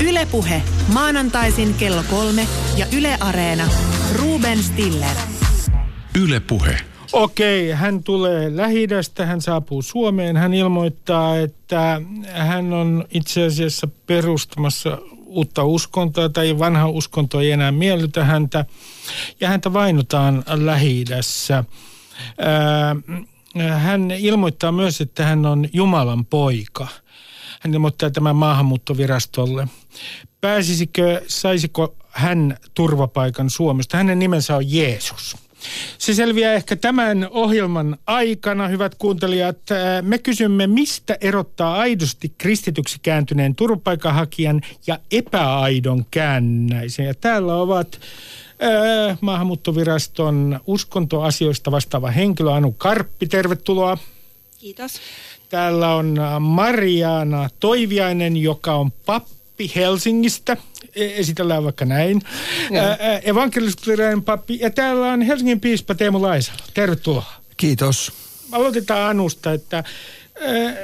Ylepuhe maanantaisin kello kolme ja Yle Areena. Ruben Stiller. Ylepuhe. Okei, hän tulee lähi hän saapuu Suomeen. Hän ilmoittaa, että hän on itse asiassa perustamassa uutta uskontoa tai vanha uskonto ei enää miellytä häntä. Ja häntä vainotaan lähi Hän ilmoittaa myös, että hän on Jumalan poika. Hän ilmoittaa tämän maahanmuuttovirastolle. Pääsisikö, saisiko hän turvapaikan Suomesta? Hänen nimensä on Jeesus. Se selviää ehkä tämän ohjelman aikana, hyvät kuuntelijat. Me kysymme, mistä erottaa aidosti kristityksi kääntyneen turvapaikanhakijan ja epäaidon käännäisen. Ja täällä ovat äh, maahanmuuttoviraston uskontoasioista vastaava henkilö Anu Karppi. Tervetuloa. Kiitos. Täällä on Mariana Toiviainen, joka on pappi Helsingistä. E, esitellään vaikka näin. Evankelisluterilainen pappi. Ja täällä on Helsingin piispa Teemu Laisala. Tervetuloa. Kiitos. Aloitetaan Anusta, että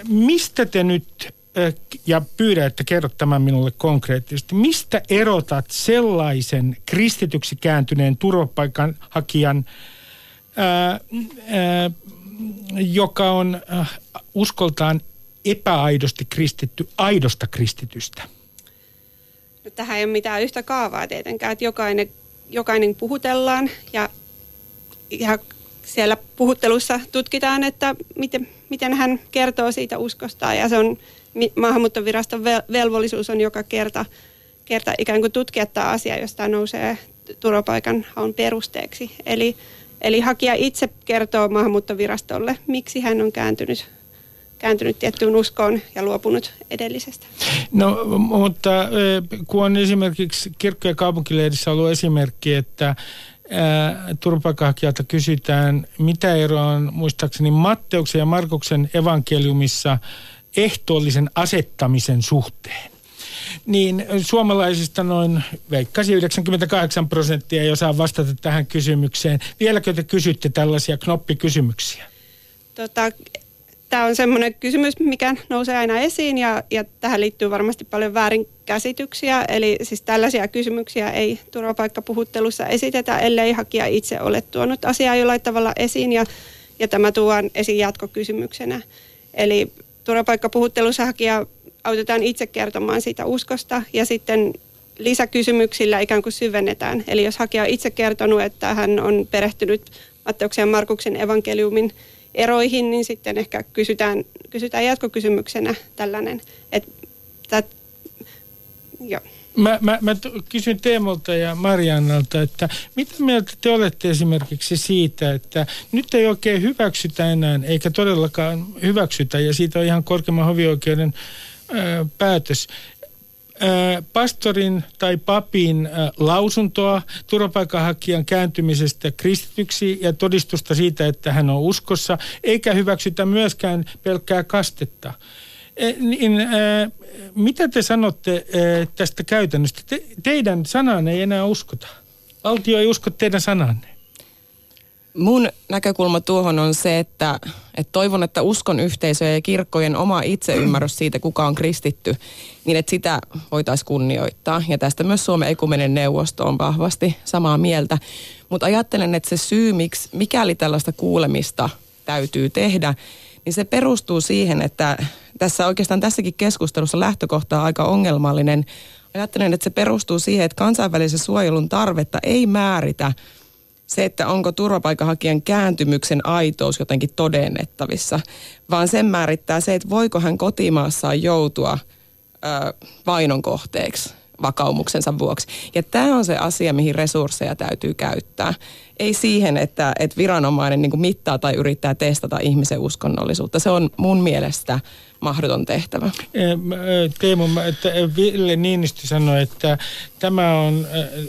mistä te nyt, ja pyydän, että kerrot tämän minulle konkreettisesti, mistä erotat sellaisen kristityksi kääntyneen turvapaikanhakijan, ää, ää, joka on äh, uskoltaan epäaidosti kristitty aidosta kristitystä? No, tähän ei ole mitään yhtä kaavaa tietenkään, että jokainen, jokainen puhutellaan ja, ja siellä puhuttelussa tutkitaan, että miten, miten hän kertoo siitä uskosta ja se on maahanmuuttoviraston velvollisuus on joka kerta, kerta ikään kuin tutkia tämä asia, josta nousee turvapaikan haun perusteeksi. Eli, eli hakija itse kertoo maahanmuuttovirastolle, miksi hän on kääntynyt kääntynyt tiettyyn uskoon ja luopunut edellisestä. No, mutta kun on esimerkiksi kirkko- ja kaupunkilehdissä ollut esimerkki, että turvapaikanhakijalta kysytään, mitä eroa on muistaakseni Matteuksen ja Markuksen evankeliumissa ehtoollisen asettamisen suhteen niin suomalaisista noin veikkasi 98 prosenttia ei osaa vastata tähän kysymykseen. Vieläkö te kysytte tällaisia knoppikysymyksiä? Tota, tämä on semmoinen kysymys, mikä nousee aina esiin ja, ja tähän liittyy varmasti paljon väärinkäsityksiä. Eli siis tällaisia kysymyksiä ei turvapaikkapuhuttelussa esitetä, ellei hakija itse ole tuonut asiaa jollain tavalla esiin ja, ja tämä tuodaan esiin jatkokysymyksenä. Eli turvapaikkapuhuttelussa hakija autetaan itse kertomaan siitä uskosta ja sitten lisäkysymyksillä ikään kuin syvennetään. Eli jos hakija on itse kertonut, että hän on perehtynyt Matteuksen ja Markuksen evankeliumin eroihin, niin sitten ehkä kysytään, kysytään jatkokysymyksenä tällainen, että tät, joo. Mä, mä, mä kysyn Teemolta ja Mariannalta, että mitä mieltä te olette esimerkiksi siitä, että nyt ei oikein hyväksytä enää, eikä todellakaan hyväksytä, ja siitä on ihan korkeimman hovioikeuden päätös, pastorin tai papin lausuntoa turvapaikanhakijan kääntymisestä kristityksi ja todistusta siitä, että hän on uskossa, eikä hyväksytä myöskään pelkkää kastetta. Niin, mitä te sanotte tästä käytännöstä? Te, teidän sanaan ei enää uskota. Valtio ei usko teidän sananne. Mun näkökulma tuohon on se, että, että toivon, että uskon yhteisöjen ja kirkkojen oma itseymmärrys siitä, kuka on kristitty, niin että sitä voitaisiin kunnioittaa. Ja tästä myös Suomen ekumenen neuvosto on vahvasti samaa mieltä. Mutta ajattelen, että se syy, miksi, mikäli tällaista kuulemista täytyy tehdä, niin se perustuu siihen, että tässä oikeastaan tässäkin keskustelussa lähtökohta on aika ongelmallinen. Ajattelen, että se perustuu siihen, että kansainvälisen suojelun tarvetta ei määritä – se, että onko turvapaikanhakijan kääntymyksen aitous jotenkin todennettavissa, vaan sen määrittää se, että voiko hän kotimaassaan joutua ö, vainon kohteeksi vakaumuksensa vuoksi. Ja tämä on se asia, mihin resursseja täytyy käyttää. Ei siihen, että, että viranomainen niin mittaa tai yrittää testata ihmisen uskonnollisuutta. Se on mun mielestä mahdoton tehtävä. Teemu, Ville Niinistö sanoi, että tämä on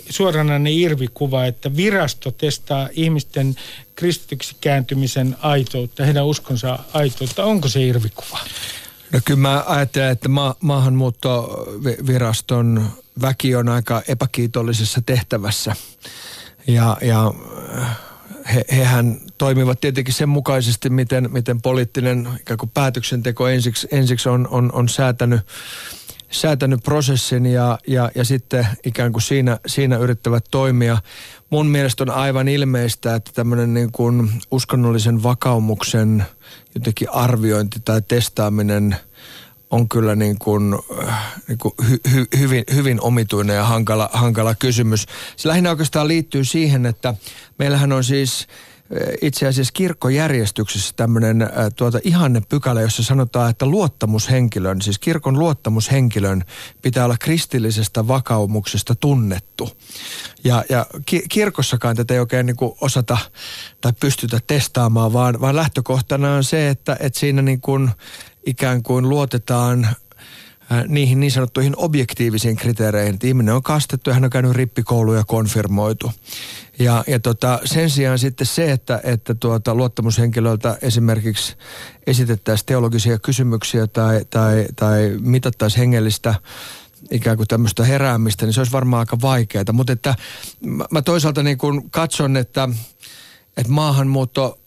suoranainen irvikuva, että virasto testaa ihmisten kristityksi kääntymisen aitoutta, heidän uskonsa aitoutta. Onko se irvikuva? No kyllä mä ajattelen, että ma- maahanmuuttoviraston väki on aika epäkiitollisessa tehtävässä. Ja, ja he, hehän toimivat tietenkin sen mukaisesti, miten, miten poliittinen ikään kuin päätöksenteko ensiksi, ensiksi on, on, on säätänyt. säätänyt prosessin ja, ja, ja sitten ikään kuin siinä, siinä yrittävät toimia. Mun mielestä on aivan ilmeistä, että tämmöinen niin kuin uskonnollisen vakaumuksen jotenkin arviointi tai testaaminen on kyllä niin kuin, niin kuin hy, hy, hyvin, hyvin omituinen ja hankala, hankala kysymys. Se lähinnä oikeastaan liittyy siihen, että meillähän on siis itse asiassa kirkkojärjestyksessä tämmöinen äh, tuota ihanne pykälä, jossa sanotaan, että luottamushenkilön, siis kirkon luottamushenkilön pitää olla kristillisestä vakaumuksesta tunnettu. Ja, ja ki- kirkossakaan tätä ei oikein niin osata tai pystytä testaamaan, vaan, vaan lähtökohtana on se, että, että siinä niin kuin ikään kuin luotetaan niihin niin sanottuihin objektiivisiin kriteereihin, että ihminen on kastettu ja hän on käynyt rippikouluja konfirmoitu. Ja, ja tota, sen sijaan sitten se, että, että tuota, luottamushenkilöltä esimerkiksi esitettäisiin teologisia kysymyksiä tai, tai, tai mitattaisiin hengellistä ikään kuin tämmöistä heräämistä, niin se olisi varmaan aika vaikeaa. Mutta että mä toisaalta niin kuin katson, että, että maahanmuutto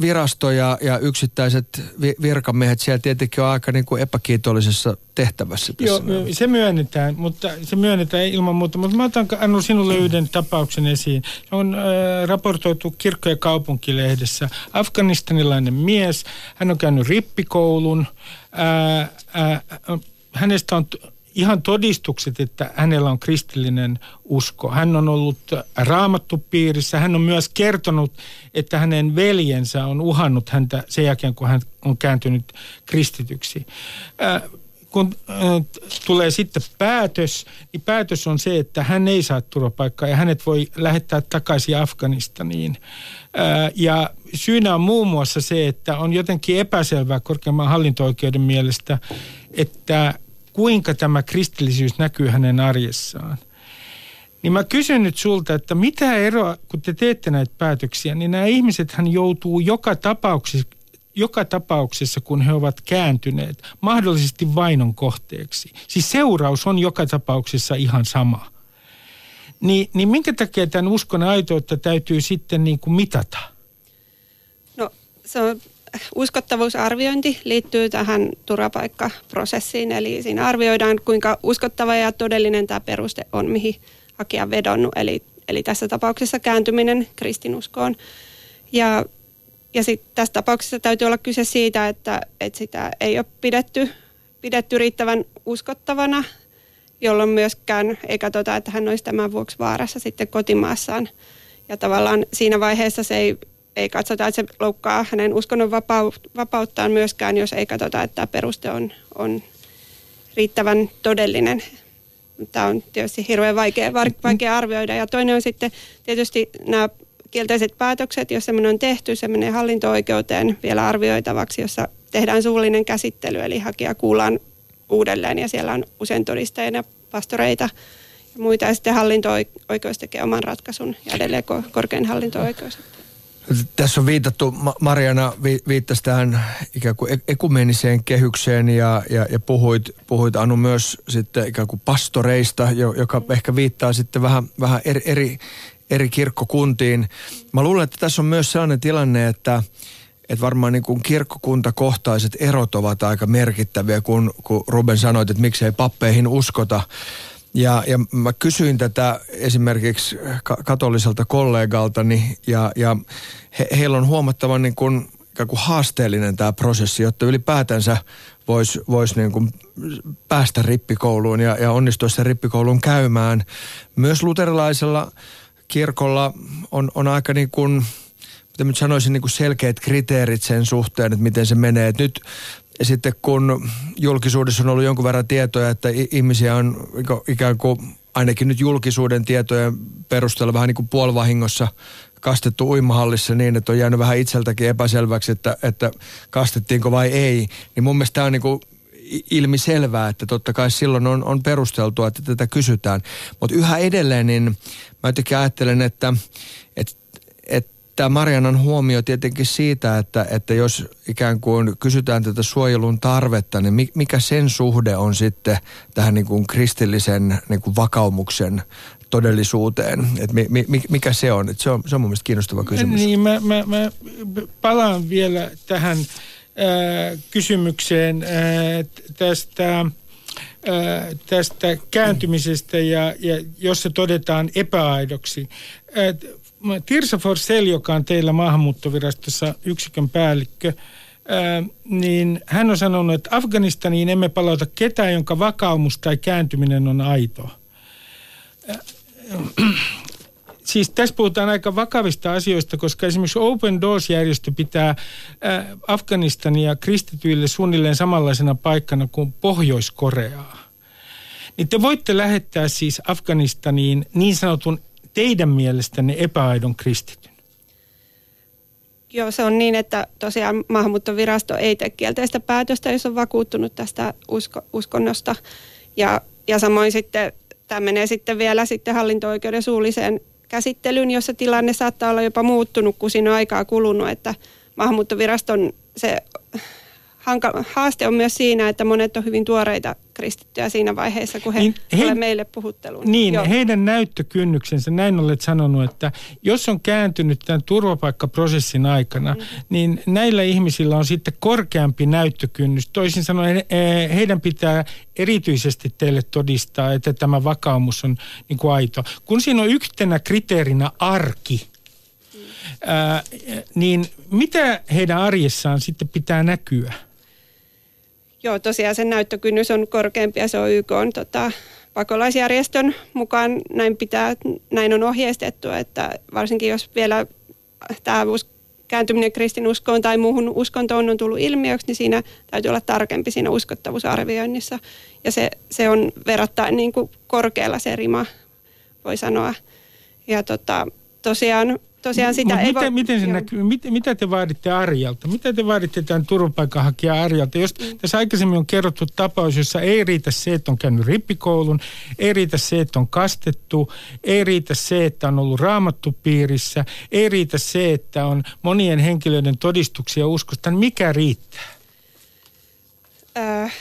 virasto ja, ja yksittäiset virkamiehet siellä tietenkin on aika niin kuin epäkiitollisessa tehtävässä tässä. Joo, näin. se myönnetään, mutta se myönnetään ilman muuta. Mutta mä otan Anu sinulle yhden tapauksen esiin. On äh, raportoitu kirkko- ja kaupunkilehdessä. Afganistanilainen mies, hän on käynyt rippikoulun. Äh, äh, hänestä on ihan todistukset, että hänellä on kristillinen usko. Hän on ollut raamattu piirissä. Hän on myös kertonut, että hänen veljensä on uhannut häntä sen jälkeen, kun hän on kääntynyt kristityksi. Kun tulee sitten päätös, niin päätös on se, että hän ei saa turvapaikkaa ja hänet voi lähettää takaisin Afganistaniin. Ja syynä on muun muassa se, että on jotenkin epäselvää korkeamman hallinto-oikeuden mielestä, että kuinka tämä kristillisyys näkyy hänen arjessaan. Niin mä kysyn nyt sulta, että mitä eroa, kun te teette näitä päätöksiä, niin nämä ihmiset hän joutuu joka tapauksessa, joka tapauksessa, kun he ovat kääntyneet, mahdollisesti vainon kohteeksi. Siis seuraus on joka tapauksessa ihan sama. Niin, niin minkä takia tämän uskon aitoutta täytyy sitten niin kuin mitata? No se on uskottavuusarviointi liittyy tähän turvapaikkaprosessiin, eli siinä arvioidaan, kuinka uskottava ja todellinen tämä peruste on, mihin hakija vedonnut, eli, eli tässä tapauksessa kääntyminen kristinuskoon. Ja, ja sit tässä tapauksessa täytyy olla kyse siitä, että, että sitä ei ole pidetty, pidetty riittävän uskottavana, jolloin myöskään ei katsota, että hän olisi tämän vuoksi vaarassa sitten kotimaassaan. Ja tavallaan siinä vaiheessa se ei ei katsota, että se loukkaa hänen uskonnon vapauttaan myöskään, jos ei katsota, että tämä peruste on, on riittävän todellinen. Tämä on tietysti hirveän vaikea, vaikea arvioida. Ja toinen on sitten tietysti nämä kielteiset päätökset, jos semmoinen on tehty, se menee hallinto-oikeuteen vielä arvioitavaksi, jossa tehdään suullinen käsittely, eli hakija kuullaan uudelleen ja siellä on usein todistajia, pastoreita ja muita, ja sitten hallinto-oikeus tekee oman ratkaisun ja edelleen korkein hallinto-oikeus. Tässä on viitattu, Mariana viittasi tähän ikään kuin ekumeniseen kehykseen ja, ja, ja puhuit, puhuit Anu myös sitten ikään kuin pastoreista, joka ehkä viittaa sitten vähän, vähän eri, eri, eri kirkkokuntiin. Mä luulen, että tässä on myös sellainen tilanne, että, että varmaan niin kuin kirkkokuntakohtaiset erot ovat aika merkittäviä, kun, kun Ruben sanoit, että miksei pappeihin uskota. Ja, ja mä kysyin tätä esimerkiksi katoliselta kollegaltani ja, ja he, heillä on huomattavan niin kuin, kuin haasteellinen tämä prosessi, jotta ylipäätänsä voisi vois niin päästä rippikouluun ja, ja onnistua sen rippikoulun käymään. Myös luterilaisella kirkolla on, on aika niin kuin, mitä nyt sanoisin, niin kuin selkeät kriteerit sen suhteen, että miten se menee. Et nyt sitten kun julkisuudessa on ollut jonkun verran tietoja, että ihmisiä on ikään kuin ainakin nyt julkisuuden tietojen perusteella vähän niin kuin puolivahingossa kastettu uimahallissa niin, että on jäänyt vähän itseltäkin epäselväksi, että, että kastettiinko vai ei. Niin mun mielestä tämä on niin kuin ilmiselvää, että totta kai silloin on, on perusteltua, että tätä kysytään. Mutta yhä edelleen, niin mä jotenkin ajattelen, että, että, että tämä Marianan huomio tietenkin siitä, että, että jos ikään kuin kysytään tätä suojelun tarvetta, niin mikä sen suhde on sitten tähän niin kuin kristillisen niin kuin vakaumuksen todellisuuteen? Et mi, mi, mikä se on? Et se on? Se on mun mielestä kiinnostava kysymys. Niin, mä, mä, mä palaan vielä tähän äh, kysymykseen äh, tästä tästä kääntymisestä ja, ja jos se todetaan epäaidoksi. Tirsa Forsell, joka on teillä maahanmuuttovirastossa yksikön päällikkö, niin hän on sanonut, että Afganistaniin emme palauta ketään, jonka vakaumus tai kääntyminen on aito. Siis tässä puhutaan aika vakavista asioista, koska esimerkiksi Open Doors-järjestö pitää Afganistania kristityille suunnilleen samanlaisena paikkana kuin Pohjois-Koreaa. Niin te voitte lähettää siis Afganistaniin niin sanotun teidän mielestänne epäaidon kristityn. Joo, se on niin, että tosiaan maahanmuuttovirasto ei tee kielteistä päätöstä, jos on vakuuttunut tästä usko, uskonnosta. Ja, ja samoin sitten tämä menee sitten vielä sitten hallinto-oikeuden suulliseen käsittelyyn, jossa tilanne saattaa olla jopa muuttunut, kun siinä on aikaa kulunut, että maahanmuuttoviraston se hanka, haaste on myös siinä, että monet on hyvin tuoreita kristittyjä siinä vaiheessa, kun he, niin he meille puhutteluun. Niin, Joo. heidän näyttökynnyksensä, näin olet sanonut, että jos on kääntynyt tämän turvapaikkaprosessin aikana, mm-hmm. niin näillä ihmisillä on sitten korkeampi näyttökynnys. Toisin sanoen heidän pitää erityisesti teille todistaa, että tämä vakaumus on niin kuin aito. Kun siinä on yhtenä kriteerinä arki, mm. ää, niin mitä heidän arjessaan sitten pitää näkyä? Joo, tosiaan sen näyttökynnys on korkeampi ja se on YK on tota, pakolaisjärjestön mukaan näin pitää, näin on ohjeistettu, että varsinkin jos vielä tämä kääntyminen kristinuskoon tai muuhun uskontoon on tullut ilmiöksi, niin siinä täytyy olla tarkempi siinä uskottavuusarvioinnissa. Ja se, se on verrattain niin kuin korkealla se rima, voi sanoa. Ja tota, tosiaan tosiaan sitä ei miten, voi... Miten se näkyy? Mit, mitä te vaaditte Arjalta? Mitä te vaaditte tämän turvapaikanhakijan Arjalta? Jos mm. tässä aikaisemmin on kerrottu tapaus, jossa ei riitä se, että on käynyt rippikoulun, ei riitä se, että on kastettu, ei riitä se, että on ollut raamattu piirissä, ei riitä se, että on monien henkilöiden todistuksia uskosta, niin mikä riittää? Äh,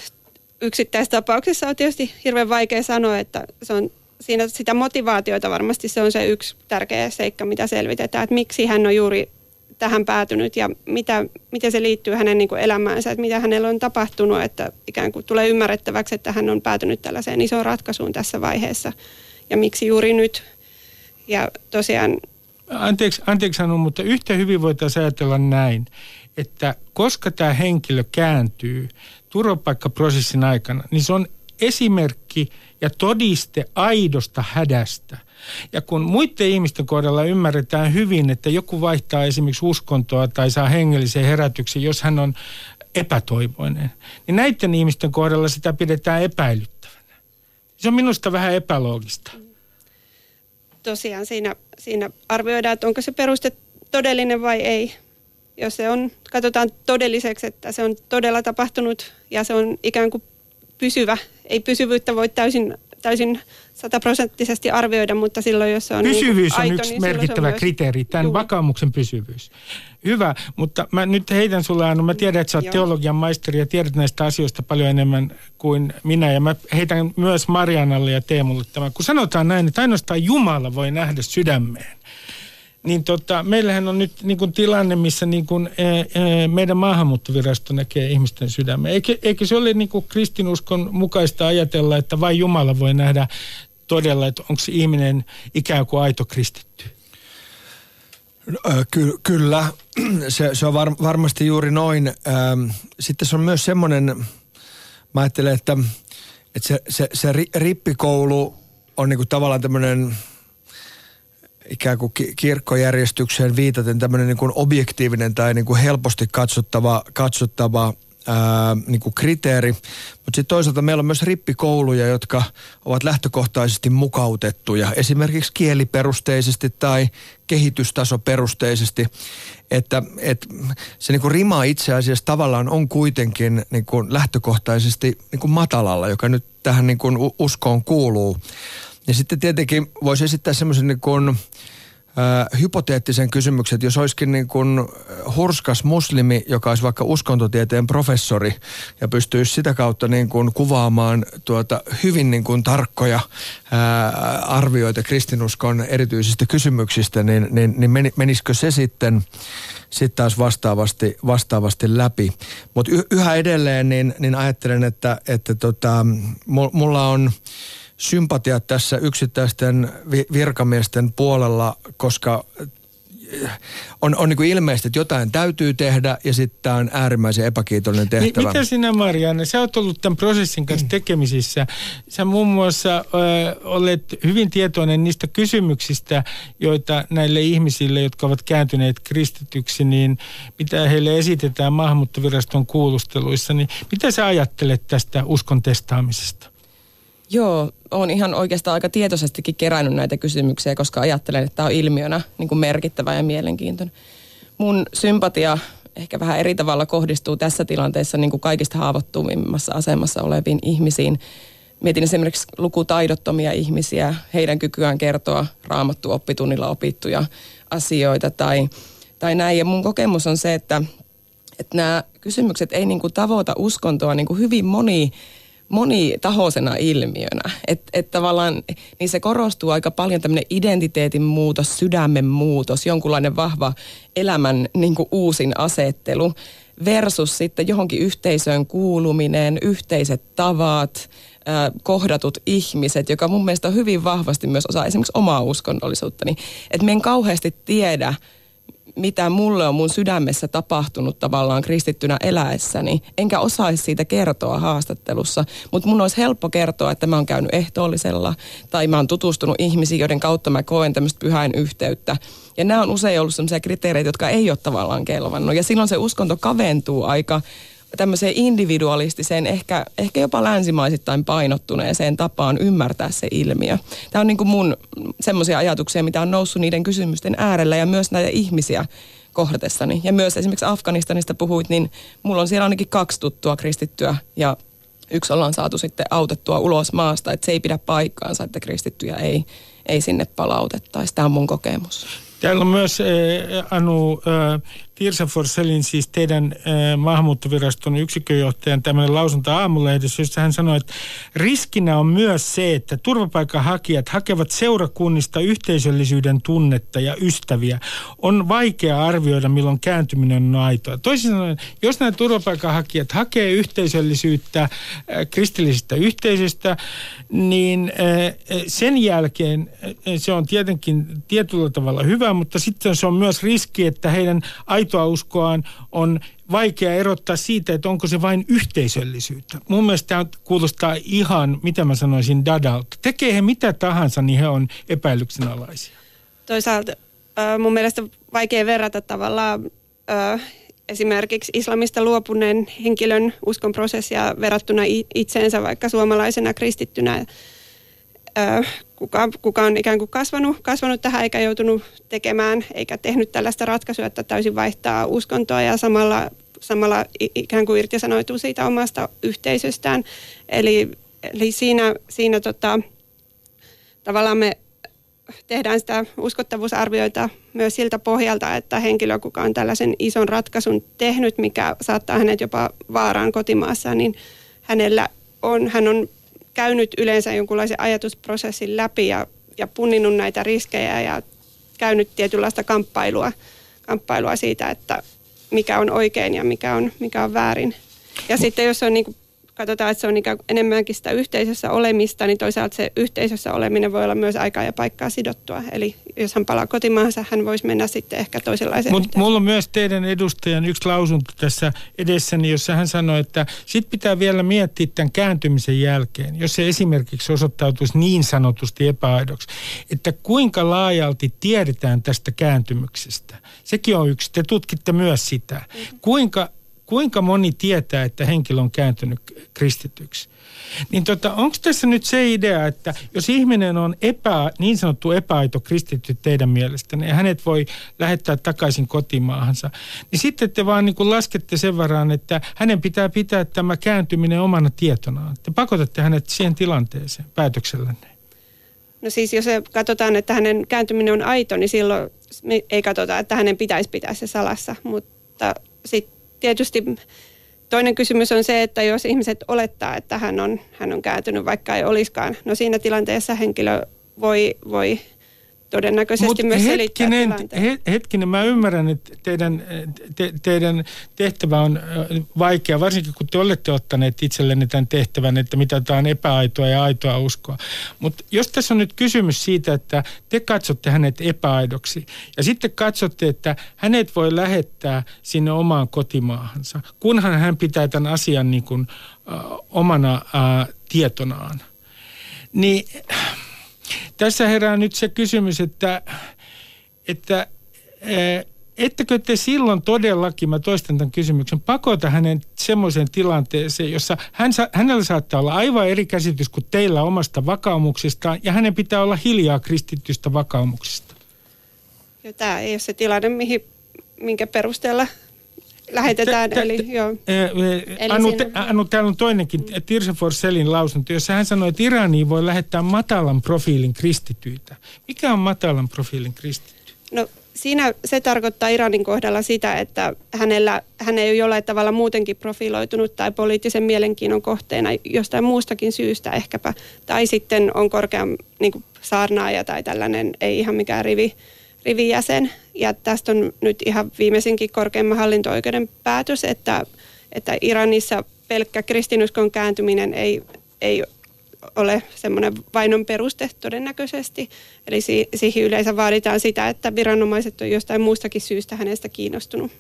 yksittäistapauksessa on tietysti hirveän vaikea sanoa, että se on siinä sitä motivaatiota varmasti se on se yksi tärkeä seikka, mitä selvitetään, että miksi hän on juuri tähän päätynyt ja mitä, miten se liittyy hänen niin kuin elämäänsä, että mitä hänellä on tapahtunut, että ikään kuin tulee ymmärrettäväksi, että hän on päätynyt tällaiseen isoon ratkaisuun tässä vaiheessa ja miksi juuri nyt. Ja tosiaan... Anteeksi, anteeksi sanon, mutta yhtä hyvin voitaisiin ajatella näin, että koska tämä henkilö kääntyy turvapaikkaprosessin aikana, niin se on esimerkki ja todiste aidosta hädästä. Ja kun muiden ihmisten kohdalla ymmärretään hyvin, että joku vaihtaa esimerkiksi uskontoa tai saa hengellisen herätyksen, jos hän on epätoivoinen, niin näiden ihmisten kohdalla sitä pidetään epäilyttävänä. Se on minusta vähän epäloogista. Tosiaan siinä, siinä arvioidaan, että onko se peruste todellinen vai ei. Jos se on, katsotaan todelliseksi, että se on todella tapahtunut ja se on ikään kuin pysyvä. Ei pysyvyyttä voi täysin, täysin sataprosenttisesti arvioida, mutta silloin jos se on niinku Pysyvyys niin on aito, yksi niin merkittävä on kriteeri, tämän juu. vakaumuksen pysyvyys. Hyvä, mutta mä nyt heitän sulle Anu, mä tiedän, että sä oot teologian maisteri ja tiedät näistä asioista paljon enemmän kuin minä. Ja mä heitän myös Marianalle ja Teemulle tämän. Kun sanotaan näin, että ainoastaan Jumala voi nähdä sydämeen niin tota, meillähän on nyt niin kuin tilanne, missä niin kuin, e, meidän maahanmuuttovirasto näkee ihmisten sydämen. Eikö, eikö se ole niin kuin kristinuskon mukaista ajatella, että vain Jumala voi nähdä todella, että onko ihminen ikään kuin aito kristitty? Ky- kyllä, se, se on var- varmasti juuri noin. Sitten se on myös semmoinen, mä ajattelen, että, että se, se, se rippikoulu on niinku tavallaan tämmöinen – ikään kuin kirkkojärjestykseen viitaten tämmöinen niin kuin objektiivinen tai niin kuin helposti katsottava, katsottava ää, niin kuin kriteeri. Mutta sitten toisaalta meillä on myös rippikouluja, jotka ovat lähtökohtaisesti mukautettuja, esimerkiksi kieliperusteisesti tai kehitystasoperusteisesti. Että, että se niin kuin rima itse asiassa tavallaan on kuitenkin niin kuin lähtökohtaisesti niin kuin matalalla, joka nyt tähän niin kuin uskoon kuuluu. Ja sitten tietenkin voisi esittää semmoisen niin kuin, hypoteettisen kysymyksen, että jos olisikin niin kuin hurskas muslimi, joka olisi vaikka uskontotieteen professori ja pystyisi sitä kautta niin kuin kuvaamaan tuota hyvin niin kuin tarkkoja ää, arvioita kristinuskon erityisistä kysymyksistä, niin, niin, niin menisikö se sitten sitten taas vastaavasti, vastaavasti läpi. Mutta yhä edelleen niin, niin ajattelen, että, että tota, mulla on sympatia tässä yksittäisten virkamiesten puolella, koska on, on niin kuin ilmeistä, että jotain täytyy tehdä ja sitten tämä on äärimmäisen epäkiitollinen tehtävä. Mitä sinä Marianne, sä oot ollut tämän prosessin kanssa tekemisissä. Sä muun muassa ö, olet hyvin tietoinen niistä kysymyksistä, joita näille ihmisille, jotka ovat kääntyneet kristityksi, niin mitä heille esitetään maahanmuuttoviraston kuulusteluissa. Niin mitä sä ajattelet tästä uskon testaamisesta? Joo, olen ihan oikeastaan aika tietoisestikin kerännyt näitä kysymyksiä, koska ajattelen, että tämä on ilmiönä niin kuin merkittävä ja mielenkiintoinen. Mun sympatia ehkä vähän eri tavalla kohdistuu tässä tilanteessa niin kuin kaikista haavoittuvimmassa asemassa oleviin ihmisiin. Mietin esimerkiksi lukutaidottomia ihmisiä, heidän kykyään kertoa raamattu oppitunnilla opittuja asioita tai, tai näin. Ja mun kokemus on se, että, että nämä kysymykset ei niin kuin tavoita uskontoa niin kuin hyvin moni monitahoisena ilmiönä. Että et tavallaan niin se korostuu aika paljon tämmöinen identiteetin muutos, sydämen muutos, jonkunlainen vahva elämän niin kuin uusin asettelu versus sitten johonkin yhteisöön kuuluminen, yhteiset tavat, kohdatut ihmiset, joka mun mielestä on hyvin vahvasti myös osa esimerkiksi omaa uskonnollisuutta. Että me en kauheasti tiedä, mitä mulle on mun sydämessä tapahtunut tavallaan kristittynä eläessäni, enkä osaisi siitä kertoa haastattelussa, mutta mun olisi helppo kertoa, että mä oon käynyt ehtoollisella tai mä oon tutustunut ihmisiin, joiden kautta mä koen tämmöistä pyhäin yhteyttä. Ja nämä on usein ollut sellaisia kriteereitä, jotka ei ole tavallaan kelvannut. Ja silloin se uskonto kaventuu aika tämmöiseen individualistiseen, ehkä, ehkä jopa länsimaisittain painottuneeseen tapaan ymmärtää se ilmiö. Tämä on niin kuin mun semmoisia ajatuksia, mitä on noussut niiden kysymysten äärellä ja myös näitä ihmisiä kohdatessani. Ja myös esimerkiksi Afganistanista puhuit, niin mulla on siellä ainakin kaksi tuttua kristittyä ja yksi ollaan saatu sitten autettua ulos maasta, että se ei pidä paikkaansa, että kristittyjä ei, ei sinne palautettaisi. Tämä on mun kokemus. Täällä on myös äh, Anu äh, Tirsa Forselin, siis teidän äh, maahanmuuttoviraston yksikköjohtajan tämmöinen lausunto aamulehdessä, jossa hän sanoi, että riskinä on myös se, että turvapaikanhakijat hakevat seurakunnista yhteisöllisyyden tunnetta ja ystäviä. On vaikea arvioida, milloin kääntyminen on aitoa. Toisin sanoen, jos nämä turvapaikanhakijat hakee yhteisöllisyyttä äh, kristillisistä yhteisöstä, niin äh, sen jälkeen äh, se on tietenkin tietyllä tavalla hyvä, mutta sitten se on myös riski, että heidän aitoa uskoaan on vaikea erottaa siitä, että onko se vain yhteisöllisyyttä. Mun mielestä tämä kuulostaa ihan, mitä mä sanoisin, dadalta. Tekee he mitä tahansa, niin he on epäilyksen alaisia. Toisaalta mun mielestä vaikea verrata tavallaan esimerkiksi islamista luopuneen henkilön uskonprosessia verrattuna itseensä vaikka suomalaisena kristittynä kuka, kuka on ikään kuin kasvanut, kasvanut tähän eikä joutunut tekemään eikä tehnyt tällaista ratkaisua, että täysin vaihtaa uskontoa ja samalla, samalla ikään kuin irtisanoituu siitä omasta yhteisöstään. Eli, eli siinä, siinä tota, tavallaan me tehdään sitä uskottavuusarvioita myös siltä pohjalta, että henkilö, kuka on tällaisen ison ratkaisun tehnyt, mikä saattaa hänet jopa vaaraan kotimaassa, niin hänellä on, hän on käynyt yleensä jonkunlaisen ajatusprosessin läpi ja, ja punninnut näitä riskejä ja käynyt tietynlaista kamppailua, kamppailua siitä, että mikä on oikein ja mikä on, mikä on väärin. Ja sitten jos on niin kuin katsotaan, että se on ikään enemmänkin sitä yhteisössä olemista, niin toisaalta se yhteisössä oleminen voi olla myös aikaa ja paikkaa sidottua. Eli jos hän palaa kotimaansa, hän voisi mennä sitten ehkä toisenlaiseen Mutta mulla on myös teidän edustajan yksi lausunto tässä edessäni, jossa hän sanoi, että sit pitää vielä miettiä tämän kääntymisen jälkeen, jos se esimerkiksi osoittautuisi niin sanotusti epäaidoksi, että kuinka laajalti tiedetään tästä kääntymyksestä. Sekin on yksi. Te tutkitte myös sitä. Mm-hmm. Kuinka kuinka moni tietää, että henkilö on kääntynyt kristityksi. Niin tota, onko tässä nyt se idea, että jos ihminen on epä, niin sanottu epäaito kristitty teidän mielestänne ja hänet voi lähettää takaisin kotimaahansa, niin sitten te vaan niin laskette sen varaan, että hänen pitää pitää tämä kääntyminen omana tietonaan. Te pakotatte hänet siihen tilanteeseen päätöksellänne. No siis jos katsotaan, että hänen kääntyminen on aito, niin silloin ei katsota, että hänen pitäisi pitää se salassa. Mutta sitten tietysti toinen kysymys on se, että jos ihmiset olettaa, että hän on, hän on kääntynyt, vaikka ei olisikaan. No siinä tilanteessa henkilö voi, voi todennäköisesti Mut myös hetkinen, he, hetkinen, mä ymmärrän, että teidän, te, teidän tehtävä on vaikea, varsinkin kun te olette ottaneet itsellenne tämän tehtävän, että mitä tämä on epäaitoa ja aitoa uskoa. Mutta jos tässä on nyt kysymys siitä, että te katsotte hänet epäaidoksi ja sitten katsotte, että hänet voi lähettää sinne omaan kotimaahansa, kunhan hän pitää tämän asian niin kuin, äh, omana äh, tietonaan, niin tässä herää nyt se kysymys, että, että ettekö te silloin todellakin, mä toistan tämän kysymyksen, pakota hänen semmoiseen tilanteeseen, jossa hän, hänellä saattaa olla aivan eri käsitys kuin teillä omasta vakaumuksestaan, ja hänen pitää olla hiljaa kristittystä vakaumuksesta? Ja tämä ei ole se tilanne, mihin, minkä perusteella lähetetään. Tä, tä, eli, joo. Eli Anu, siinä... Anu, täällä on toinenkin, mm. Tirsa Forselin lausunto, jossa hän sanoi, että Iraniin voi lähettää matalan profiilin kristityitä. Mikä on matalan profiilin kristitty? No siinä se tarkoittaa Iranin kohdalla sitä, että hänellä, hän ei ole jollain tavalla muutenkin profiloitunut tai poliittisen mielenkiinnon kohteena jostain muustakin syystä ehkäpä. Tai sitten on korkean niin saarnaaja tai tällainen, ei ihan mikään rivi, rivijäsen. Ja tästä on nyt ihan viimeisinkin korkeimman hallinto-oikeuden päätös, että, että Iranissa pelkkä kristinuskon kääntyminen ei, ei ole semmoinen vainon peruste todennäköisesti. Eli si- siihen yleensä vaaditaan sitä, että viranomaiset on jostain muustakin syystä hänestä kiinnostunut.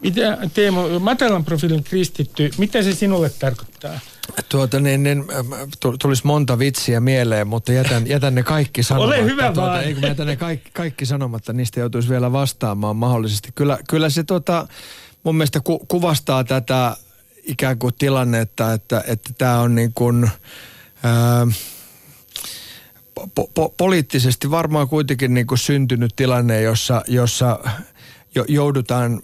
Mitä Teemo, matalan profiilin kristitty, mitä se sinulle tarkoittaa? Tuota niin, niin tulisi monta vitsiä mieleen, mutta jätän, jätän ne kaikki sanomatta. Ole hyvä tuota, vaan. Ei, kun jätän ne kaikki, kaikki sanomatta, niistä joutuisi vielä vastaamaan mahdollisesti. Kyllä, kyllä se tota, mun mielestä ku, kuvastaa tätä ikään kuin tilannetta, että, että tämä on niin kuin, ää, po, po, poliittisesti varmaan kuitenkin niin kuin syntynyt tilanne, jossa, jossa jo, joudutaan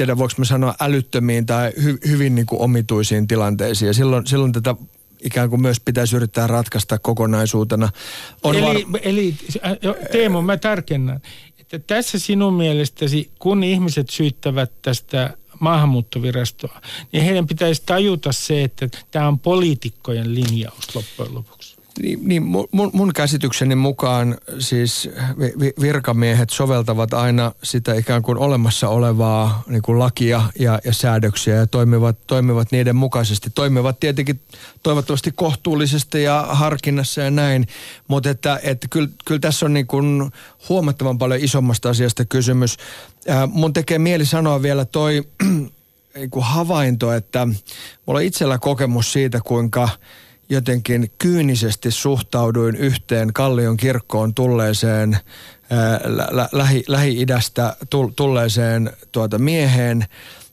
tiedä voiko mä sanoa älyttömiin tai hy, hyvin niin kuin omituisiin tilanteisiin. Ja silloin, silloin tätä ikään kuin myös pitäisi yrittää ratkaista kokonaisuutena. On eli, var... eli Teemo, mä tarkennan, että tässä sinun mielestäsi, kun ihmiset syyttävät tästä maahanmuuttovirastoa, niin heidän pitäisi tajuta se, että tämä on poliitikkojen linjaus loppujen lopuksi. Niin, niin mun, mun käsitykseni mukaan siis virkamiehet soveltavat aina sitä ikään kuin olemassa olevaa niin kuin lakia ja, ja säädöksiä ja toimivat, toimivat niiden mukaisesti. Toimivat tietenkin toivottavasti kohtuullisesti ja harkinnassa ja näin, mutta että, että kyllä, kyllä tässä on niin kuin huomattavan paljon isommasta asiasta kysymys. Ää, mun tekee mieli sanoa vielä toi niin kuin havainto, että mulla on itsellä kokemus siitä, kuinka – jotenkin kyynisesti suhtauduin yhteen Kallion kirkkoon tulleeseen lä- lähi, Lähi-idästä tulleeseen tuota mieheen,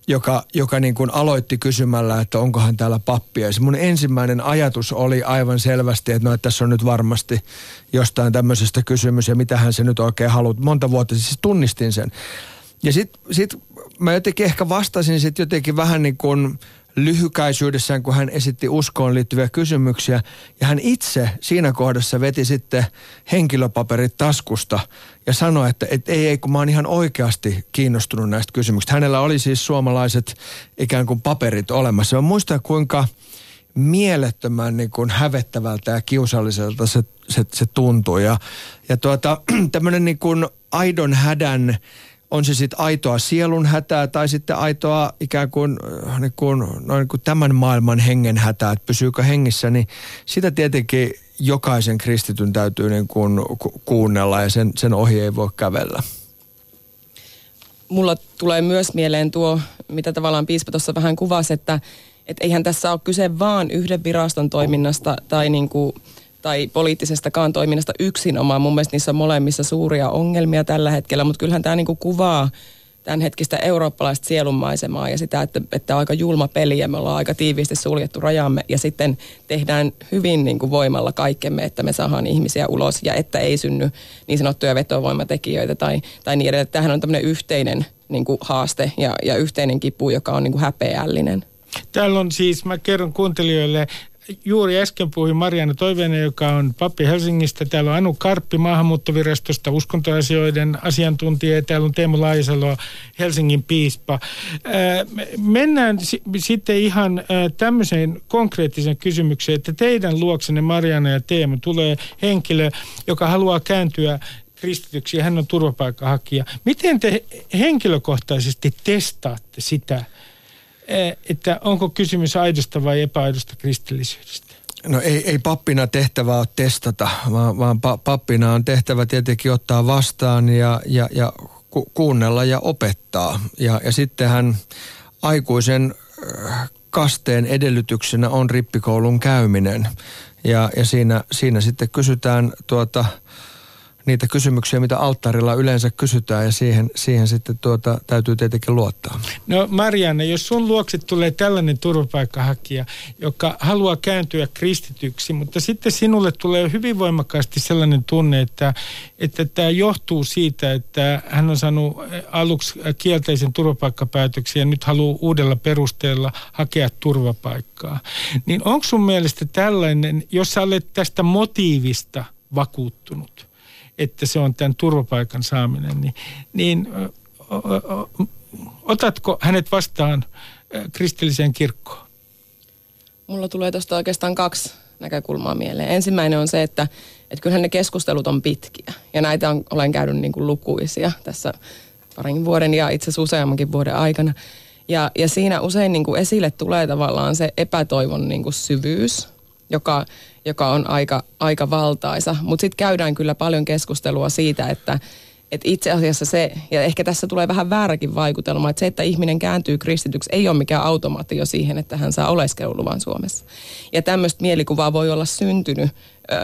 joka, joka niin kuin aloitti kysymällä, että onkohan täällä pappia. Se mun ensimmäinen ajatus oli aivan selvästi, että no että tässä on nyt varmasti jostain tämmöisestä kysymys ja mitä hän se nyt oikein haluaa. Monta vuotta siis tunnistin sen. Ja sitten sit mä jotenkin ehkä vastasin sitten jotenkin vähän niin kuin lyhykäisyydessään, kun hän esitti uskoon liittyviä kysymyksiä. Ja hän itse siinä kohdassa veti sitten henkilöpaperit taskusta ja sanoi, että et, ei, ei, kun mä oon ihan oikeasti kiinnostunut näistä kysymyksistä. Hänellä oli siis suomalaiset ikään kuin paperit olemassa. Mä muistan, kuinka mielettömän niin kuin hävettävältä ja kiusalliselta se, se, se tuntui. Ja, ja tuota, tämmöinen niin kuin aidon hädän on se sitten aitoa sielun hätää tai sitten aitoa ikään kuin, äh, niin kuin, noin niin kuin tämän maailman hengen hätää, että pysyykö hengissä, niin sitä tietenkin jokaisen kristityn täytyy niin kuin kuunnella ja sen, sen ohi ei voi kävellä. Mulla tulee myös mieleen tuo, mitä tavallaan piispa tuossa vähän kuvasi, että, että eihän tässä ole kyse vaan yhden viraston toiminnasta tai niin kuin tai poliittisestakaan toiminnasta yksinomaan. Mun mielestä niissä on molemmissa suuria ongelmia tällä hetkellä, mutta kyllähän tämä niinku kuvaa tämän hetkistä eurooppalaista sielunmaisemaa ja sitä, että, että on aika julma peli ja me ollaan aika tiiviisti suljettu rajamme ja sitten tehdään hyvin niin kuin voimalla kaikkemme, että me saadaan ihmisiä ulos ja että ei synny niin sanottuja vetovoimatekijöitä tai, tai niin edelleen. Tämähän on tämmöinen yhteinen niin kuin haaste ja, ja yhteinen kipu, joka on niin kuin häpeällinen. Täällä on siis, mä kerron kuuntelijoille, juuri äsken puhui Marianne Toiveinen, joka on pappi Helsingistä. Täällä on Anu Karppi maahanmuuttovirastosta, uskontoasioiden asiantuntija. Ja täällä on Teemu Laisalo, Helsingin piispa. Mennään sitten ihan tämmöiseen konkreettiseen kysymykseen, että teidän luoksenne Marianne ja Teemu tulee henkilö, joka haluaa kääntyä kristityksi ja hän on turvapaikkahakija. Miten te henkilökohtaisesti testaatte sitä, että onko kysymys aidosta vai epäaidosta kristillisyydestä? No ei, ei pappina tehtävä ole testata, vaan, vaan pappina on tehtävä tietenkin ottaa vastaan ja, ja, ja ku, kuunnella ja opettaa. Ja, ja sittenhän aikuisen äh, kasteen edellytyksenä on rippikoulun käyminen. Ja, ja siinä, siinä sitten kysytään tuota, niitä kysymyksiä, mitä alttarilla yleensä kysytään ja siihen, siihen sitten tuota, täytyy tietenkin luottaa. No Marianne, jos sun luokse tulee tällainen turvapaikkahakija, joka haluaa kääntyä kristityksi, mutta sitten sinulle tulee hyvin voimakkaasti sellainen tunne, että, että tämä johtuu siitä, että hän on saanut aluksi kielteisen turvapaikkapäätöksen ja nyt haluaa uudella perusteella hakea turvapaikkaa. Niin onko sun mielestä tällainen, jos sä olet tästä motiivista vakuuttunut, että se on tämän turvapaikan saaminen, niin, niin otatko hänet vastaan kristilliseen kirkkoon? Mulla tulee tuosta oikeastaan kaksi näkökulmaa mieleen. Ensimmäinen on se, että, että kyllähän ne keskustelut on pitkiä. Ja näitä on, olen käynyt niin kuin lukuisia tässä parin vuoden ja itse asiassa useammankin vuoden aikana. Ja, ja siinä usein niin kuin esille tulee tavallaan se epätoivon niin kuin syvyys, joka, joka on aika, aika valtaisa. Mutta sitten käydään kyllä paljon keskustelua siitä, että et itse asiassa se, ja ehkä tässä tulee vähän vääräkin vaikutelma, että se, että ihminen kääntyy kristityksi, ei ole mikään automaatio siihen, että hän saa oleskeluluvan Suomessa. Ja tämmöistä mielikuvaa voi olla syntynyt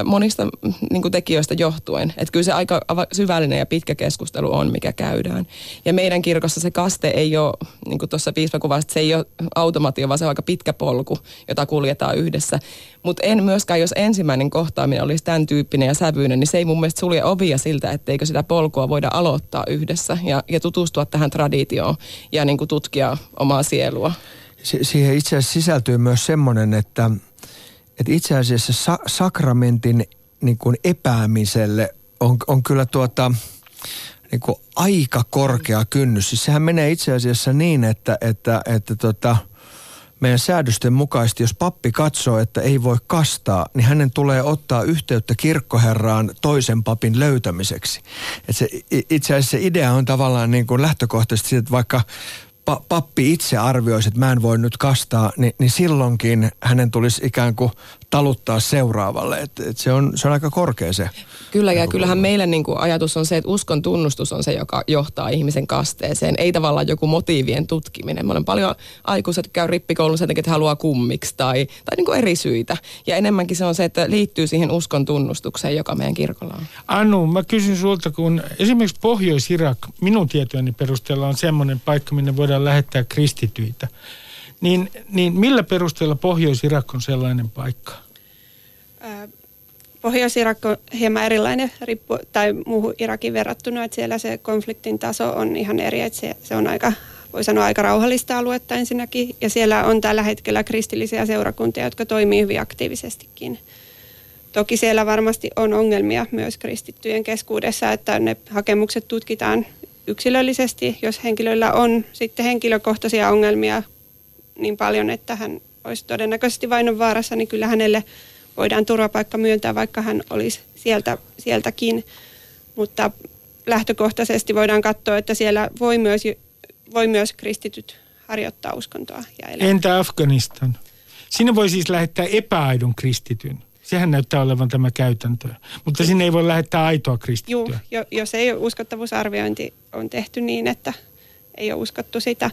monista niin tekijöistä johtuen. Että kyllä se aika syvällinen ja pitkä keskustelu on, mikä käydään. Ja meidän kirkossa se kaste ei ole, niin kuin tuossa piispa kuvasi, se ei ole automaatio, vaan se on aika pitkä polku, jota kuljetaan yhdessä. Mutta en myöskään, jos ensimmäinen kohtaaminen olisi tämän tyyppinen ja sävyinen, niin se ei mun mielestä sulje ovia siltä, etteikö sitä polkua voida aloittaa yhdessä ja, ja tutustua tähän traditioon ja niin kuin tutkia omaa sielua. Si- siihen itse asiassa sisältyy myös semmoinen, että – että itse asiassa sa- sakramentin niin kuin epäämiselle on, on kyllä tuota, niin kuin aika korkea kynnys. Siis sehän menee itse asiassa niin, että, että, että tota, meidän säädösten mukaisesti, jos pappi katsoo, että ei voi kastaa, niin hänen tulee ottaa yhteyttä kirkkoherraan toisen papin löytämiseksi. Et se, itse asiassa se idea on tavallaan niin kuin lähtökohtaisesti, että vaikka pa- pappi itse arvioisi, että mä en voi nyt kastaa, niin, niin silloinkin hänen tulisi ikään kuin taluttaa seuraavalle. Et, et se, on, se on aika korkea se. Kyllä ja kyllähän meille niin kuin ajatus on se, että uskon tunnustus on se, joka johtaa ihmisen kasteeseen. Ei tavallaan joku motiivien tutkiminen. Mä olen paljon aikuiset käy rippikoulun sen takia, että haluaa kummiksi tai, tai niin kuin eri syitä. Ja enemmänkin se on se, että liittyy siihen uskon tunnustukseen, joka meidän kirkolla on. Anu, mä kysyn sulta, kun esimerkiksi Pohjois-Irak minun tietojeni perusteella on semmoinen paikka, minne voidaan lähettää kristityitä. Niin, niin millä perusteella Pohjois-Irak on sellainen paikka? Pohjois-Irak on hieman erilainen riippu, tai muuhun Irakin verrattuna, että siellä se konfliktin taso on ihan eri, että se, se on aika, voi sanoa aika rauhallista aluetta ensinnäkin, ja siellä on tällä hetkellä kristillisiä seurakuntia, jotka toimii hyvin aktiivisestikin. Toki siellä varmasti on ongelmia myös kristittyjen keskuudessa, että ne hakemukset tutkitaan yksilöllisesti, jos henkilöllä on sitten henkilökohtaisia ongelmia niin paljon, että hän olisi todennäköisesti vainon vaarassa, niin kyllä hänelle voidaan turvapaikka myöntää, vaikka hän olisi sieltä, sieltäkin. Mutta lähtökohtaisesti voidaan katsoa, että siellä voi myös, voi myös kristityt harjoittaa uskontoa ja elää. Entä Afganistan? Sinne voi siis lähettää epäaidon kristityn. Sehän näyttää olevan tämä käytäntö. Mutta sinne ei voi lähettää aitoa kristittyä. Joo, jos ei ole uskottavuusarviointi on tehty niin, että ei ole uskottu sitä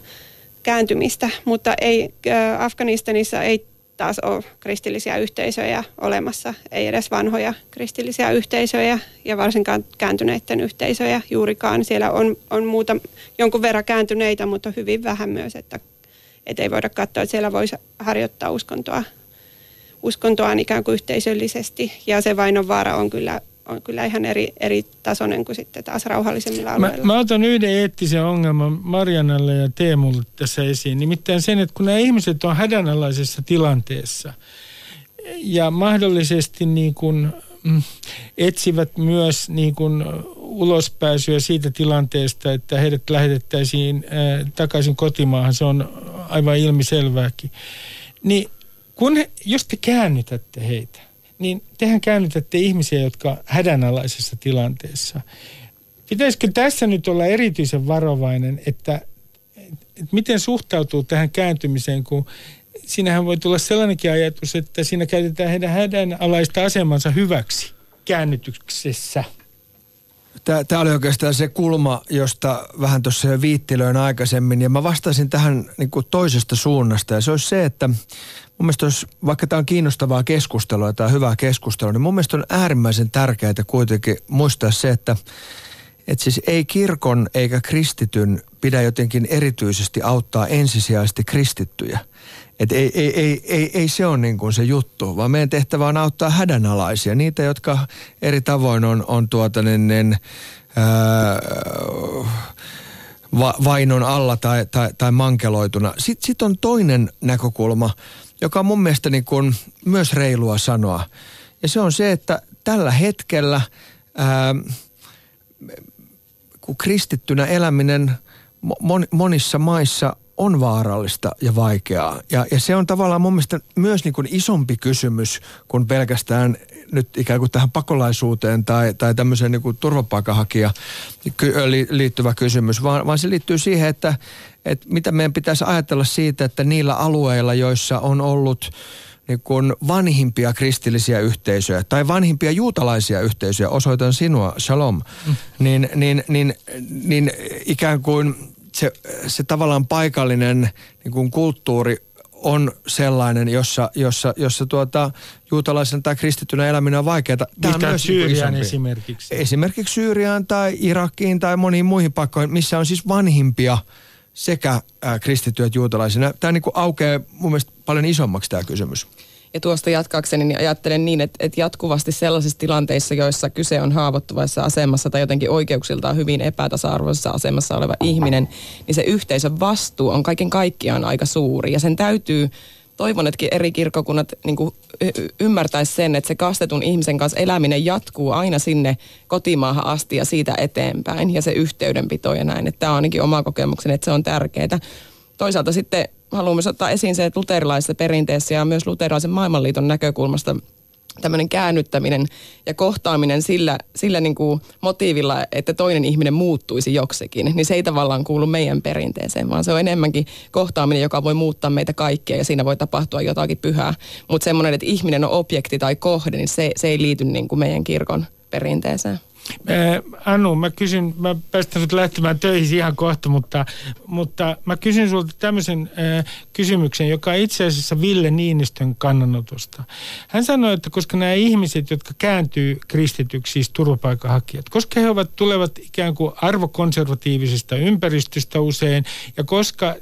kääntymistä, mutta ei, Afganistanissa ei taas ole kristillisiä yhteisöjä olemassa, ei edes vanhoja kristillisiä yhteisöjä ja varsinkaan kääntyneiden yhteisöjä juurikaan. Siellä on, on muuta, jonkun verran kääntyneitä, mutta hyvin vähän myös, että, että ei voida katsoa, että siellä voisi harjoittaa uskontoa, uskontoaan ikään kuin yhteisöllisesti ja se vainonvaara on kyllä on kyllä ihan eri, eri tasoinen kuin sitten taas rauhallisemmilla alueilla. Mä, mä otan yhden eettisen ongelman Marianalle ja Teemulle tässä esiin. Nimittäin sen, että kun nämä ihmiset on hädänalaisessa tilanteessa, ja mahdollisesti niin kuin, mm, etsivät myös niin kuin ulospääsyä siitä tilanteesta, että heidät lähetettäisiin ää, takaisin kotimaahan. Se on aivan ilmiselvääkin. Niin kun he, jos te käännytätte heitä, niin tehän käännytätte ihmisiä, jotka hädänalaisessa tilanteessa. Pitäisikö tässä nyt olla erityisen varovainen, että, että miten suhtautuu tähän kääntymiseen, kun siinähän voi tulla sellainenkin ajatus, että siinä käytetään heidän hädänalaista asemansa hyväksi käännytyksessä. Tämä oli oikeastaan se kulma, josta vähän tuossa jo viittilöin aikaisemmin. Ja mä vastasin tähän niin kuin toisesta suunnasta. Ja se olisi se, että mun mielestä olisi, vaikka tämä on kiinnostavaa keskustelua ja tämä on hyvää keskustelua, niin mun mielestä on äärimmäisen tärkeää kuitenkin muistaa se, että että siis ei kirkon eikä kristityn pidä jotenkin erityisesti auttaa ensisijaisesti kristittyjä. Et ei, ei, ei, ei, ei se ole niin kuin se juttu, vaan meidän tehtävä on auttaa hädänalaisia, niitä, jotka eri tavoin on, on tuota, niin, niin, ää, va, vainon alla tai, tai, tai mankeloituna. Sitten sit on toinen näkökulma, joka on mun mielestä niin kuin myös reilua sanoa. Ja se on se, että tällä hetkellä ää, kun kristittynä eläminen monissa maissa on vaarallista ja vaikeaa. Ja, ja se on tavallaan mun mielestä myös niin kuin isompi kysymys kuin pelkästään nyt ikään kuin tähän pakolaisuuteen tai, tai tämmöiseen niin kuin turvapaikanhakija liittyvä kysymys, vaan, vaan se liittyy siihen, että, että mitä meidän pitäisi ajatella siitä, että niillä alueilla, joissa on ollut niin kuin vanhimpia kristillisiä yhteisöjä tai vanhimpia juutalaisia yhteisöjä, osoitan sinua, shalom, mm. niin, niin, niin, niin ikään kuin se, se tavallaan paikallinen niin kuin kulttuuri on sellainen, jossa, jossa, jossa tuota, juutalaisen tai kristittynä eläminen on vaikeaa. Tämä on myös Syyriaan esimerkiksi. Esimerkiksi Syyriaan tai Irakiin tai moniin muihin paikkoihin, missä on siis vanhimpia sekä äh, kristittyjä että juutalaisia. Tämä niin kuin aukeaa mun mielestä paljon isommaksi tämä kysymys. Ja tuosta jatkaakseni niin ajattelen niin, että, että jatkuvasti sellaisissa tilanteissa, joissa kyse on haavoittuvaisessa asemassa tai jotenkin oikeuksiltaan hyvin epätasa-arvoisessa asemassa oleva ihminen, niin se yhteisön vastuu on kaiken kaikkiaan aika suuri. Ja sen täytyy, toivon, että eri kirkkokunnat niin ymmärtäisi sen, että se kastetun ihmisen kanssa eläminen jatkuu aina sinne kotimaahan asti ja siitä eteenpäin. Ja se yhteydenpito ja näin. Että tämä on ainakin oma kokemukseni, että se on tärkeää. Toisaalta sitten haluan myös ottaa esiin se, että luterilaisessa perinteessä ja myös luterilaisen maailmanliiton näkökulmasta tämmöinen käännyttäminen ja kohtaaminen sillä, sillä niin kuin motiivilla, että toinen ihminen muuttuisi joksikin, niin se ei tavallaan kuulu meidän perinteeseen, vaan se on enemmänkin kohtaaminen, joka voi muuttaa meitä kaikkia ja siinä voi tapahtua jotakin pyhää. Mutta semmoinen, että ihminen on objekti tai kohde, niin se, se ei liity niin kuin meidän kirkon perinteeseen. Anu, mä kysyn, mä päästän sut lähtemään töihin ihan kohta, mutta, mutta mä kysyn sulta tämmöisen kysymyksen, joka on itse asiassa Ville Niinistön kannanotosta. Hän sanoi, että koska nämä ihmiset, jotka kääntyy kristityksi, siis turvapaikanhakijat, koska he ovat, tulevat ikään kuin arvokonservatiivisesta ympäristöstä usein, ja koska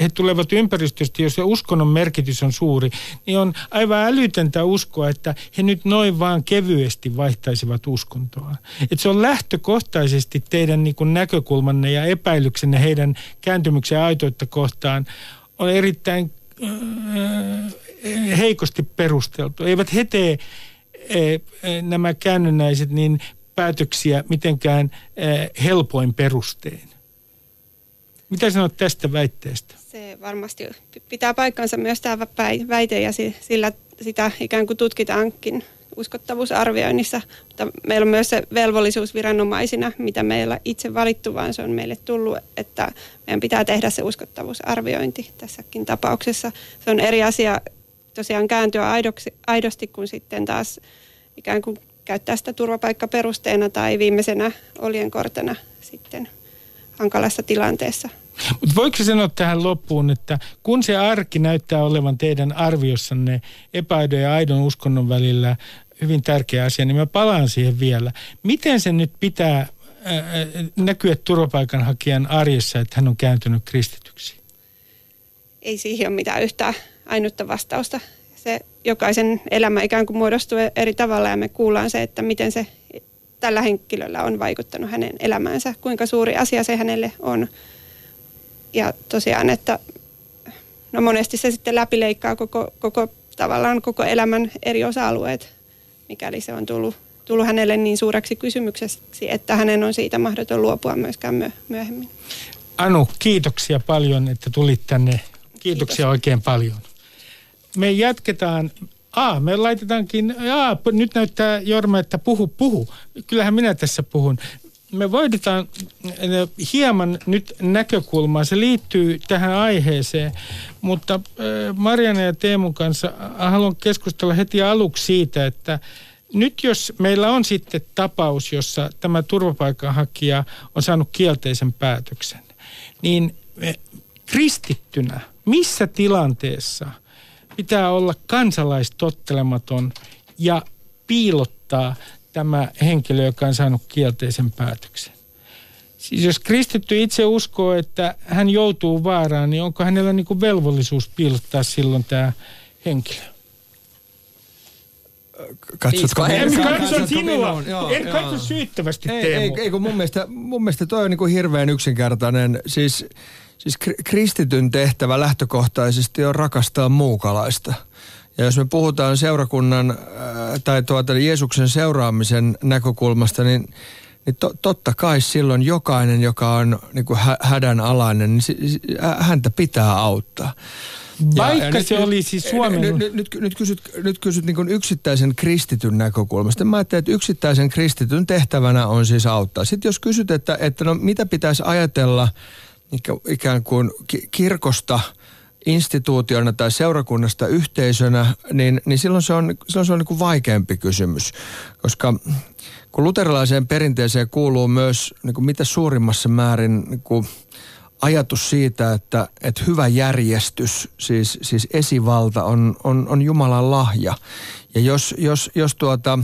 he tulevat ympäristöstä, jos uskonnon merkitys on suuri, niin on aivan älytöntä uskoa, että he nyt noin vaan kevyesti vaihtaisivat uskontoa. Että se on lähtökohtaisesti teidän niin kuin näkökulmanne ja epäilyksenne heidän kääntymyksen aitoitta kohtaan on erittäin äh, heikosti perusteltu. Eivät he tee äh, nämä käännynnäiset niin päätöksiä mitenkään äh, helpoin perustein. Mitä sanot tästä väitteestä? Se varmasti pitää paikkansa myös tämä väite ja sillä sitä ikään kuin tutkitaankin uskottavuusarvioinnissa, mutta meillä on myös se velvollisuus viranomaisina, mitä meillä itse valittu, vaan se on meille tullut, että meidän pitää tehdä se uskottavuusarviointi tässäkin tapauksessa. Se on eri asia tosiaan kääntyä aidoksi, aidosti, kun sitten taas ikään kuin käyttää sitä turvapaikkaperusteena tai viimeisenä oljenkortena sitten hankalassa tilanteessa. Mutta voiko sanoa tähän loppuun, että kun se arki näyttää olevan teidän arviossanne epäidon ja aidon uskonnon välillä hyvin tärkeä asia, niin mä palaan siihen vielä. Miten se nyt pitää näkyä turvapaikanhakijan arjessa, että hän on kääntynyt kristityksi? Ei siihen ole mitään yhtä ainutta vastausta. Se jokaisen elämä ikään kuin muodostuu eri tavalla ja me kuullaan se, että miten se tällä henkilöllä on vaikuttanut hänen elämäänsä, kuinka suuri asia se hänelle on. Ja tosiaan, että no monesti se sitten läpileikkaa koko, koko tavallaan koko elämän eri osa-alueet, mikäli se on tullut, tullut hänelle niin suureksi kysymykseksi, että hänen on siitä mahdoton luopua myöskään myöhemmin. Anu, kiitoksia paljon, että tulit tänne. Kiitoksia Kiitos. oikein paljon. Me jatketaan Aa, me laitetaankin, aa, nyt näyttää Jorma, että puhu, puhu. Kyllähän minä tässä puhun. Me voidetaan eh, hieman nyt näkökulmaa. Se liittyy tähän aiheeseen, mutta äh, Marianne ja Teemun kanssa haluan keskustella heti aluksi siitä, että nyt jos meillä on sitten tapaus, jossa tämä turvapaikanhakija on saanut kielteisen päätöksen, niin kristittynä, missä tilanteessa – pitää olla kansalaistottelematon ja piilottaa tämä henkilö, joka on saanut kielteisen päätöksen. Siis jos kristitty itse uskoo, että hän joutuu vaaraan, niin onko hänellä niin kuin velvollisuus piilottaa silloin tämä henkilö? Katsotko? En katso sinua. Joo, en katso syyttävästi ei, Teemu. Ei, ei, kun mun mielestä, mun mielestä toi on niin kuin hirveän yksinkertainen. Siis Siis kristityn tehtävä lähtökohtaisesti on rakastaa muukalaista. Ja jos me puhutaan seurakunnan äh, tai tuota Jeesuksen seuraamisen näkökulmasta, niin, niin to, totta kai silloin jokainen, joka on niin kuin hä, hädänalainen, niin si, si, häntä pitää auttaa. Vaikka ja, ja se nyt, oli siis Suomen... Nyt, nyt, nyt, nyt kysyt, nyt kysyt niin yksittäisen kristityn näkökulmasta. Mä ajattelen, että yksittäisen kristityn tehtävänä on siis auttaa. Sitten jos kysyt, että, että no mitä pitäisi ajatella – ikään kuin kirkosta instituutiona tai seurakunnasta yhteisönä, niin, niin silloin se on, silloin se on niin kuin vaikeampi kysymys. Koska kun luterilaiseen perinteeseen kuuluu myös niin kuin mitä suurimmassa määrin niin kuin ajatus siitä, että, että hyvä järjestys, siis, siis esivalta on, on, on Jumalan lahja. Ja jos, jos, jos tuota,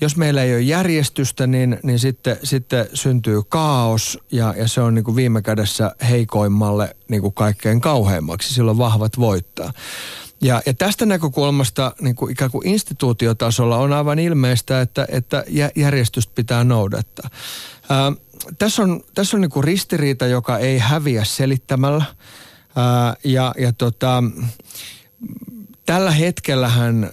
jos meillä ei ole järjestystä, niin, niin sitten, sitten syntyy kaos ja, ja se on niin kuin viime kädessä heikoimmalle niin kuin kaikkein kauheimmaksi. Silloin vahvat voittaa. Ja, ja tästä näkökulmasta niin kuin ikään kuin instituutiotasolla on aivan ilmeistä, että, että järjestystä pitää noudattaa. Ää, tässä on, tässä on niin kuin ristiriita, joka ei häviä selittämällä. Ää, ja ja tota, tällä hetkellähän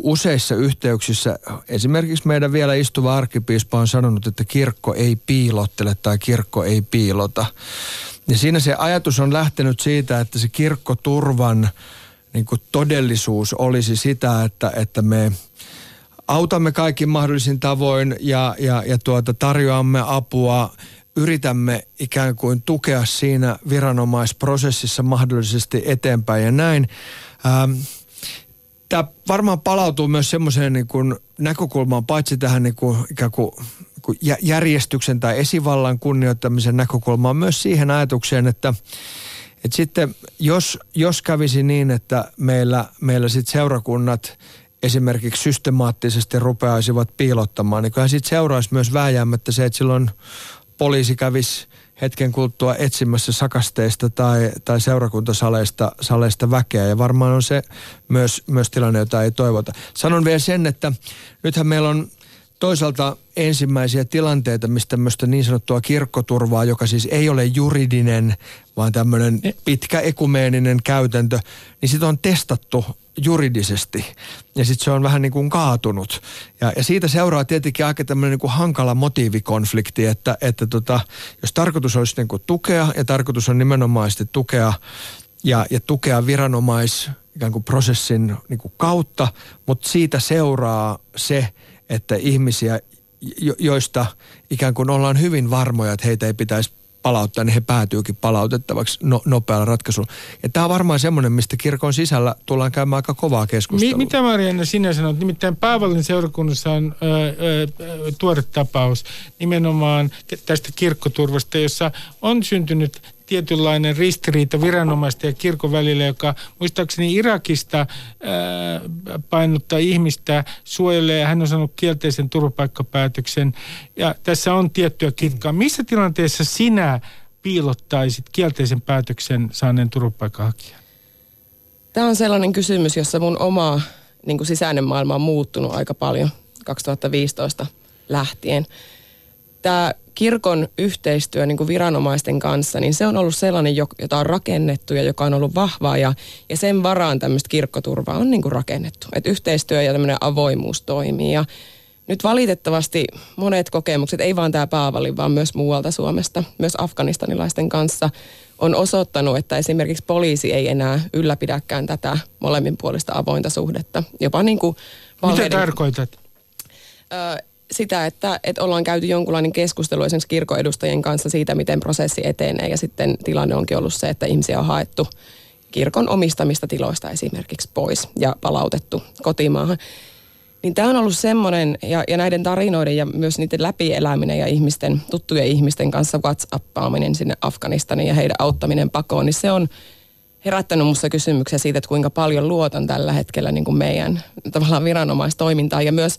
kun useissa yhteyksissä, esimerkiksi meidän vielä istuva arkkipiispa on sanonut, että kirkko ei piilottele tai kirkko ei piilota. Ja siinä se ajatus on lähtenyt siitä, että se kirkkoturvan niin kuin todellisuus olisi sitä, että, että me autamme kaikin mahdollisin tavoin ja, ja, ja tuota, tarjoamme apua, yritämme ikään kuin tukea siinä viranomaisprosessissa mahdollisesti eteenpäin ja näin. Ähm, tämä varmaan palautuu myös semmoiseen niin näkökulmaan, paitsi tähän niin kuin, ikään kuin, järjestyksen tai esivallan kunnioittamisen näkökulmaan, myös siihen ajatukseen, että, että sitten jos, jos kävisi niin, että meillä, meillä sitten seurakunnat esimerkiksi systemaattisesti rupeaisivat piilottamaan, niin kyllähän sitten seuraisi myös vääjäämättä se, että silloin poliisi kävisi hetken kuluttua etsimässä sakasteista tai, tai seurakuntasaleista saleista väkeä. Ja varmaan on se myös, myös tilanne, jota ei toivota. Sanon vielä sen, että nythän meillä on toisaalta ensimmäisiä tilanteita, mistä tämmöistä niin sanottua kirkkoturvaa, joka siis ei ole juridinen, vaan tämmöinen pitkä ekumeeninen käytäntö, niin sitä on testattu juridisesti. Ja sitten se on vähän niin kuin kaatunut. Ja, ja siitä seuraa tietenkin aika tämmöinen niin hankala motiivikonflikti, että, että tota, jos tarkoitus olisi niin kuin tukea ja tarkoitus on nimenomaisesti tukea ja, ja tukea viranomais ikään kuin prosessin niin kuin kautta, mutta siitä seuraa se, että ihmisiä, joista ikään kuin ollaan hyvin varmoja, että heitä ei pitäisi palauttaa, niin he päätyykin palautettavaksi no, nopealla ratkaisulla. Ja tämä on varmaan semmoinen, mistä kirkon sisällä tullaan käymään aika kovaa keskustelua. Mi- mitä Marianne sinä sanot? Nimittäin Paavallin seurakunnassa on ö, ö, tuore tapaus nimenomaan tästä kirkkoturvasta, jossa on syntynyt tietynlainen ristiriita viranomaisten ja kirkon välillä, joka muistaakseni Irakista ää, painottaa ihmistä, suojelee, hän on saanut kielteisen turvapaikkapäätöksen ja tässä on tiettyä kitkaa. Missä tilanteessa sinä piilottaisit kielteisen päätöksen saaneen turvapaikkahakijan? Tämä on sellainen kysymys, jossa mun oma niin kuin sisäinen maailma on muuttunut aika paljon 2015 lähtien. Tämä kirkon yhteistyö niin kuin viranomaisten kanssa, niin se on ollut sellainen, jota on rakennettu ja joka on ollut vahvaa ja, ja sen varaan tämmöistä kirkkoturvaa on niin kuin rakennettu. Että yhteistyö ja tämmöinen avoimuus toimii ja nyt valitettavasti monet kokemukset, ei vaan tämä Paavali, vaan myös muualta Suomesta, myös afganistanilaisten kanssa, on osoittanut, että esimerkiksi poliisi ei enää ylläpidäkään tätä molemminpuolista avointa suhdetta. Jopa niin kuin valheiden... Mitä tarkoitat? Ö, sitä, että, että ollaan käyty jonkunlainen keskustelu esimerkiksi kirkoedustajien kanssa siitä, miten prosessi etenee. Ja sitten tilanne onkin ollut se, että ihmisiä on haettu kirkon omistamista tiloista esimerkiksi pois ja palautettu kotimaahan. Niin tämä on ollut semmoinen, ja, ja näiden tarinoiden ja myös niiden läpieläminen ja ihmisten, tuttujen ihmisten kanssa whatsappaaminen sinne Afganistaniin ja heidän auttaminen pakoon, niin se on herättänyt minussa kysymyksiä siitä, että kuinka paljon luotan tällä hetkellä niin kuin meidän tavallaan viranomaistoimintaan ja myös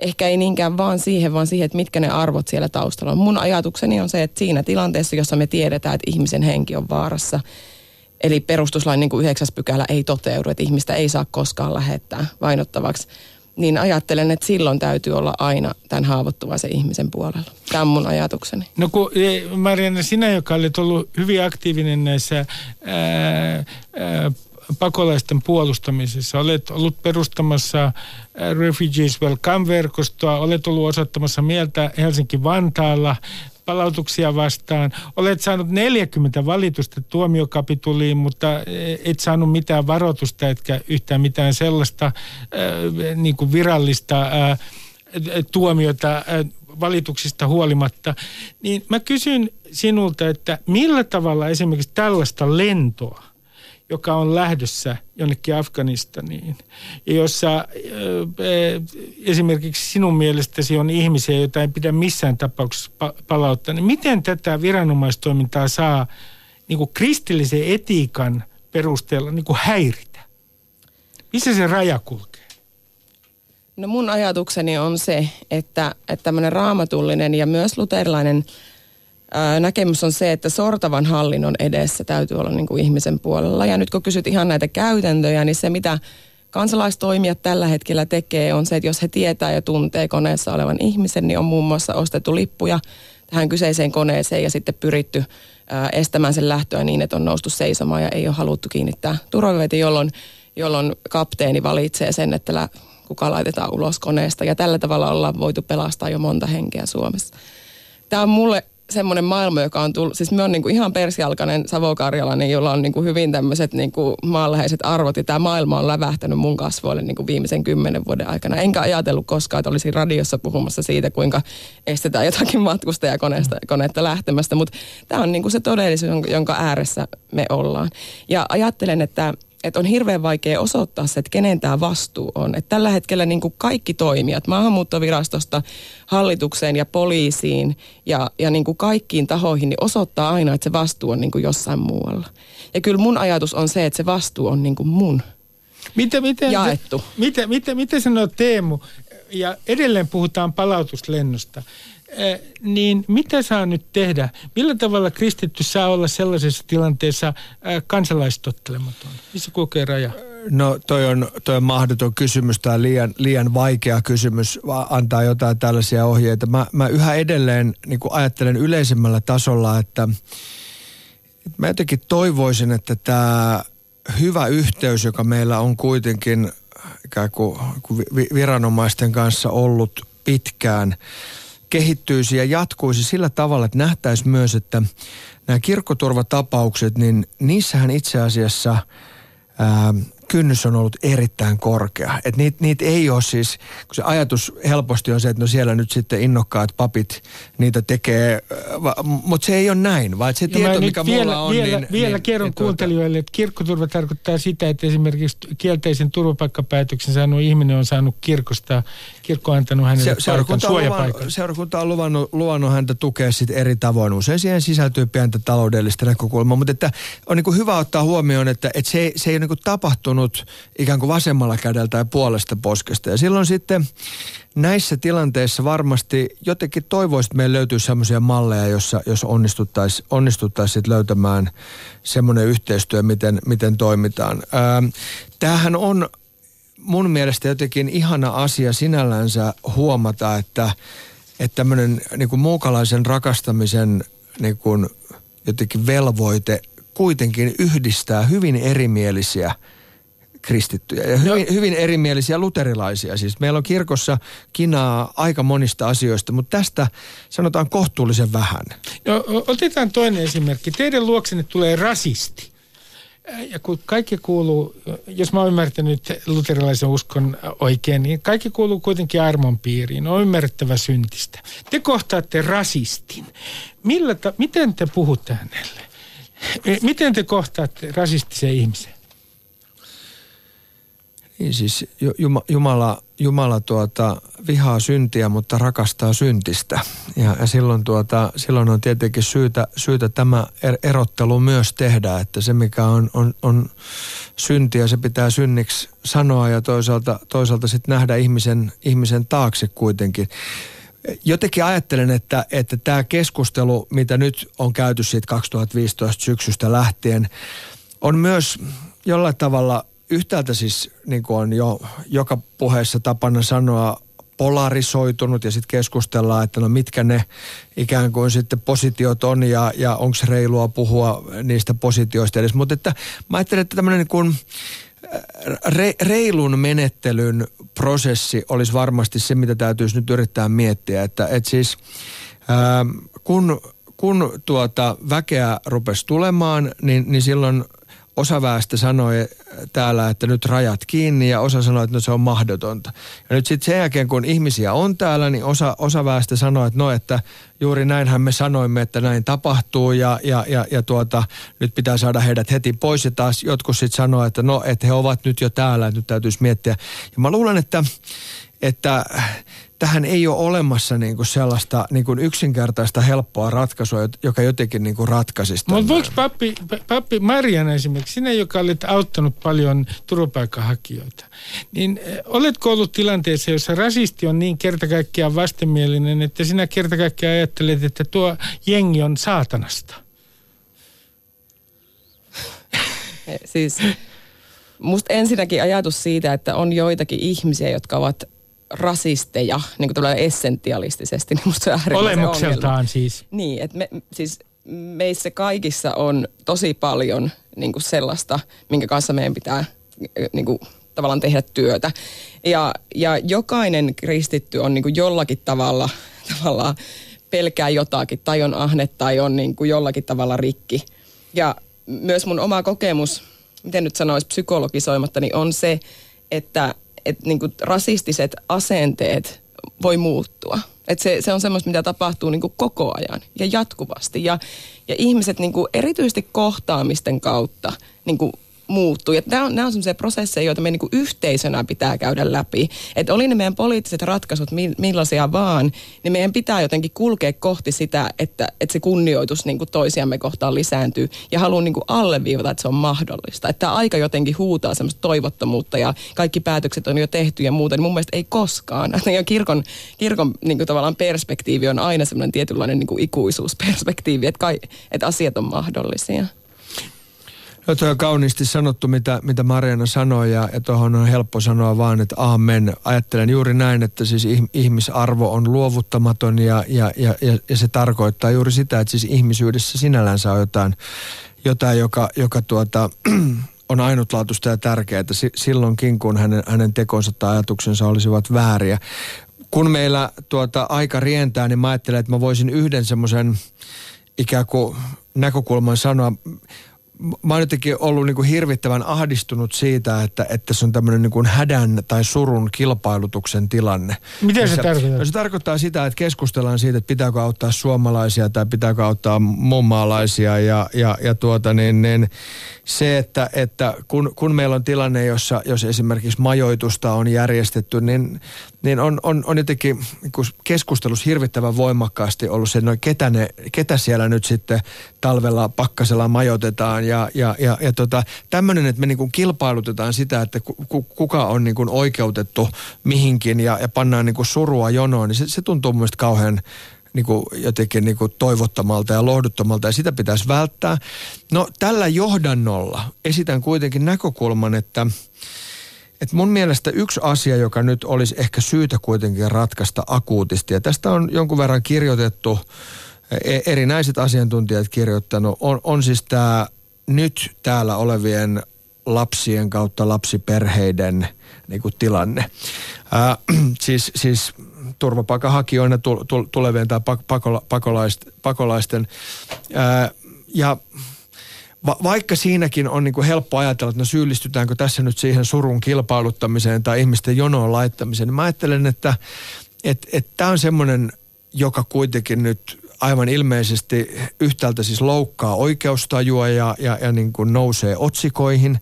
ehkä ei niinkään vaan siihen, vaan siihen, että mitkä ne arvot siellä taustalla on. Mun ajatukseni on se, että siinä tilanteessa, jossa me tiedetään, että ihmisen henki on vaarassa, eli perustuslain niin kuin yhdeksäs pykälä ei toteudu, että ihmistä ei saa koskaan lähettää vainottavaksi, niin ajattelen, että silloin täytyy olla aina tämän haavoittuvaisen ihmisen puolella. Tämä on mun ajatukseni. No kun Marianne, sinä, joka olet ollut hyvin aktiivinen näissä ää, ää, pakolaisten puolustamisessa. Olet ollut perustamassa äh, Refugees Welcome-verkostoa, olet ollut osoittamassa mieltä Helsinki-Vantaalla palautuksia vastaan. Olet saanut 40 valitusta tuomiokapituliin, mutta äh, et saanut mitään varoitusta, etkä yhtään mitään sellaista äh, niin kuin virallista äh, tuomiota äh, valituksista huolimatta. Niin mä kysyn sinulta, että millä tavalla esimerkiksi tällaista lentoa joka on lähdössä jonnekin Afganistaniin, ja jossa esimerkiksi sinun mielestäsi on ihmisiä, joita ei pidä missään tapauksessa palauttaa, niin miten tätä viranomaistoimintaa saa niin kuin kristillisen etiikan perusteella niin kuin häiritä? Missä se raja kulkee? No mun ajatukseni on se, että, että tämmöinen raamatullinen ja myös luterilainen – näkemys on se, että sortavan hallinnon edessä täytyy olla niin kuin ihmisen puolella. Ja nyt kun kysyt ihan näitä käytäntöjä, niin se mitä kansalaistoimijat tällä hetkellä tekee on se, että jos he tietää ja tuntee koneessa olevan ihmisen, niin on muun muassa ostettu lippuja tähän kyseiseen koneeseen ja sitten pyritty estämään sen lähtöä niin, että on noustu seisomaan ja ei ole haluttu kiinnittää turvavyötä, jolloin, jolloin kapteeni valitsee sen, että kuka laitetaan ulos koneesta. Ja tällä tavalla ollaan voitu pelastaa jo monta henkeä Suomessa. Tämä on mulle semmoinen maailma, joka on tullut, siis me on niin kuin ihan persialkainen savokarjalainen, jolla on niin kuin hyvin tämmöiset niin kuin maanläheiset arvot ja tämä maailma on lävähtänyt mun kasvoille niin kuin viimeisen kymmenen vuoden aikana. Enkä ajatellut koskaan, että olisin radiossa puhumassa siitä, kuinka estetään jotakin matkustajakonetta lähtemästä, mutta tämä on niin kuin se todellisuus, jonka ääressä me ollaan. Ja ajattelen, että että on hirveän vaikea osoittaa se, että kenen tämä vastuu on. Että tällä hetkellä niin kuin kaikki toimijat, maahanmuuttovirastosta hallitukseen ja poliisiin ja, ja niin kuin kaikkiin tahoihin, niin osoittaa aina, että se vastuu on niin kuin jossain muualla. Ja kyllä mun ajatus on se, että se vastuu on niin kuin mun miten, miten, jaettu. Miten, miten, miten sanoo Teemu, ja edelleen puhutaan palautuslennosta. Eh, niin mitä saa nyt tehdä? Millä tavalla kristitty saa olla sellaisessa tilanteessa eh, kansalaistottelematon? Missä kulkee raja? No toi on, toi on mahdoton kysymys tai liian, liian vaikea kysymys antaa jotain tällaisia ohjeita. Mä, mä yhä edelleen niin ajattelen yleisemmällä tasolla, että, että mä jotenkin toivoisin, että tämä hyvä yhteys, joka meillä on kuitenkin ikään kuin viranomaisten kanssa ollut pitkään – kehittyisi ja jatkuisi sillä tavalla, että nähtäisi myös, että nämä kirkkoturvatapaukset, niin niissähän itse asiassa ää, kynnys on ollut erittäin korkea. Että niitä niit ei ole siis, kun se ajatus helposti on se, että no siellä nyt sitten innokkaat papit niitä tekee, mutta se ei ole näin, vaan se tieto, mikä vielä, mulla on. Vielä, niin, vielä niin, kerron niin, kuuntelijoille, että kirkkoturva tarkoittaa sitä, että esimerkiksi kielteisen turvapaikkapäätöksen saanut ihminen on saanut kirkosta, kirkko on antanut hänelle se, paikan, suojapaikan. Seurakunta on luvannut, luvannut häntä tukea sitten eri tavoin. Usein siihen sisältyy pientä taloudellista näkökulmaa, mutta että on niin kuin hyvä ottaa huomioon, että, että se, se ei ole niin kuin tapahtunut ottanut ikään kuin vasemmalla kädellä tai puolesta poskesta. Ja silloin sitten näissä tilanteissa varmasti jotenkin toivoisi, että meillä löytyy sellaisia malleja, jossa, jos onnistuttaisiin onnistustais löytämään semmoinen yhteistyö, miten, miten toimitaan. Ää, tämähän on mun mielestä jotenkin ihana asia sinällänsä huomata, että että tämmöinen niin kuin muukalaisen rakastamisen niin kuin jotenkin velvoite kuitenkin yhdistää hyvin erimielisiä kristittyjä ja hyvin, no. hyvin erimielisiä luterilaisia. Siis meillä on kirkossa kinaa aika monista asioista, mutta tästä sanotaan kohtuullisen vähän. No, otetaan toinen esimerkki. Teidän luoksenne tulee rasisti. Ja kun kaikki kuuluu, jos mä oon ymmärtänyt luterilaisen uskon oikein, niin kaikki kuuluu kuitenkin armon piiriin. On ymmärrettävä syntistä. Te kohtaatte rasistin. Millä ta- miten te puhutte hänelle? Miten te kohtaatte rasistisen ihmisen? Niin siis Jumala, Jumala tuota, vihaa syntiä, mutta rakastaa syntistä. Ja, ja silloin, tuota, silloin on tietenkin syytä, syytä tämä er, erottelu myös tehdä, että se mikä on, on, on syntiä, se pitää synniksi sanoa ja toisaalta, toisaalta sitten nähdä ihmisen, ihmisen taakse kuitenkin. Jotenkin ajattelen, että, että tämä keskustelu, mitä nyt on käyty siitä 2015 syksystä lähtien, on myös jollain tavalla yhtäältä siis niin kuin on jo joka puheessa tapana sanoa polarisoitunut ja sitten keskustellaan, että no mitkä ne ikään kuin sitten positiot on ja, ja onko reilua puhua niistä positioista edes. Mutta että mä ajattelen, että tämmöinen niin kuin re, reilun menettelyn prosessi olisi varmasti se, mitä täytyisi nyt yrittää miettiä. Että et siis ää, kun, kun tuota väkeä rupesi tulemaan, niin, niin silloin – osa väestä sanoi täällä, että nyt rajat kiinni ja osa sanoi, että no se on mahdotonta. Ja nyt sitten sen jälkeen, kun ihmisiä on täällä, niin osa, osa väestä sanoi, että no, että juuri näinhän me sanoimme, että näin tapahtuu ja, ja, ja, ja tuota, nyt pitää saada heidät heti pois. Ja taas jotkut sitten sanoi, että no, että he ovat nyt jo täällä, että nyt täytyisi miettiä. Ja mä luulen, että, että tähän ei ole olemassa niin kuin sellaista niin kuin yksinkertaista helppoa ratkaisua, joka jotenkin niin kuin ratkaisisi. Mutta voiko pappi, pappi Marian esimerkiksi, sinä joka olet auttanut paljon turvapaikkahakijoita, niin eh, oletko ollut tilanteessa, jossa rasisti on niin kertakaikkiaan vastenmielinen, että sinä kertakaikkiaan ajattelet, että tuo jengi on saatanasta? siis musta ensinnäkin ajatus siitä, että on joitakin ihmisiä, jotka ovat rasisteja, niin kuin tulee essentialistisesti, niin musta se on Olemukseltaan ongelma. siis. Niin, että me, siis meissä kaikissa on tosi paljon niin kuin sellaista, minkä kanssa meidän pitää niin kuin, tavallaan tehdä työtä. Ja, ja jokainen kristitty on niin kuin jollakin tavalla tavallaan pelkää jotakin, tai on ahne, tai on niin kuin jollakin tavalla rikki. Ja myös mun oma kokemus, miten nyt sanoisi psykologisoimatta, niin on se, että että niinku rasistiset asenteet voi muuttua. Et se, se on semmoista, mitä tapahtuu niinku koko ajan ja jatkuvasti. Ja, ja ihmiset niinku erityisesti kohtaamisten kautta niinku muuttuu. Ja nämä on, nämä on sellaisia prosesseja, joita me niin yhteisönä pitää käydä läpi. Että oli ne meidän poliittiset ratkaisut millaisia vaan, niin meidän pitää jotenkin kulkea kohti sitä, että, että se kunnioitus niin toisiamme kohtaan lisääntyy. Ja haluan niin alleviivata, että se on mahdollista. Että tämä aika jotenkin huutaa semmoista toivottomuutta ja kaikki päätökset on jo tehty ja muuta. Niin mun mielestä ei koskaan. Ja kirkon, kirkon niin tavallaan perspektiivi on aina semmoinen tietynlainen niin ikuisuusperspektiivi, että, kai, että asiat on mahdollisia. No tuo on kauniisti sanottu, mitä, mitä Mariana sanoi ja, ja tuohon on helppo sanoa vaan, että amen. Ajattelen juuri näin, että siis ihmisarvo on luovuttamaton ja, ja, ja, ja, ja se tarkoittaa juuri sitä, että siis ihmisyydessä sinällänsä on jotain, jotain joka, joka tuota, on ainutlaatuista ja tärkeää silloinkin, kun hänen, hänen tekonsa tai ajatuksensa olisivat vääriä. Kun meillä tuota aika rientää, niin mä ajattelen, että mä voisin yhden semmoisen ikään kuin näkökulman sanoa mä oon jotenkin ollut niin kuin hirvittävän ahdistunut siitä, että, että se on tämmöinen niin kuin hädän tai surun kilpailutuksen tilanne. Miten se, se tarkoittaa? No se tarkoittaa sitä, että keskustellaan siitä, että pitääkö auttaa suomalaisia tai pitääkö auttaa mummaalaisia ja, ja, ja tuota niin, niin se, että, että kun, kun meillä on tilanne, jossa jos esimerkiksi majoitusta on järjestetty, niin, niin on, on, on jotenkin niin keskustelussa hirvittävän voimakkaasti ollut se, no ketä, ne, ketä siellä nyt sitten talvella pakkasella majoitetaan ja, ja, ja, ja tota, tämmöinen, että me niin kilpailutetaan sitä, että ku, kuka on niin oikeutettu mihinkin ja, ja pannaan niin surua jonoon, niin se, se tuntuu mun kauhean niin kuin jotenkin niin kuin toivottomalta ja lohduttomalta ja sitä pitäisi välttää. No tällä johdannolla esitän kuitenkin näkökulman, että et mun mielestä yksi asia, joka nyt olisi ehkä syytä kuitenkin ratkaista akuutisti, ja tästä on jonkun verran kirjoitettu, e, erinäiset asiantuntijat kirjoittanut, on, on siis tämä nyt täällä olevien lapsien kautta lapsiperheiden niin kuin tilanne. Ää, siis, siis turvapaikanhakijoina tulevien tai pakola, pakolaisten, pakolaisten. Ää, ja va, vaikka siinäkin on niin kuin helppo ajatella, että no syyllistytäänkö tässä nyt siihen surun kilpailuttamiseen tai ihmisten jonoon laittamiseen, niin mä ajattelen, että että että tämä on semmoinen, joka kuitenkin nyt aivan ilmeisesti yhtäältä siis loukkaa oikeustajua ja, ja, ja niin kuin nousee otsikoihin,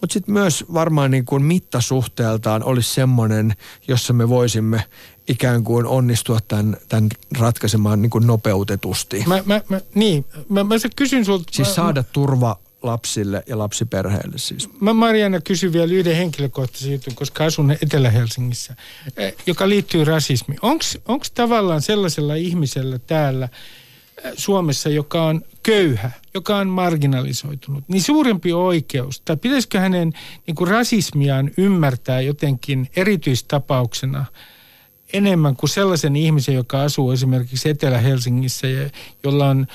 mutta sitten myös varmaan niin kuin mittasuhteeltaan olisi semmoinen, jossa me voisimme ikään kuin onnistua tämän, tämän ratkaisemaan niin kuin nopeutetusti. Mä, mä, mä, niin, mä, mä kysyn sulta... Siis mä, saada turva lapsille ja lapsiperheille siis. Mä Mariana kysyn vielä yhden henkilökohtaisen jutun, koska asun Etelä-Helsingissä, eh, joka liittyy rasismiin. Onko tavallaan sellaisella ihmisellä täällä eh, Suomessa, joka on köyhä, joka on marginalisoitunut, niin suurempi oikeus, tai pitäisikö hänen niin kuin rasismiaan ymmärtää jotenkin erityistapauksena – enemmän kuin sellaisen ihmisen, joka asuu esimerkiksi Etelä-Helsingissä ja jolla on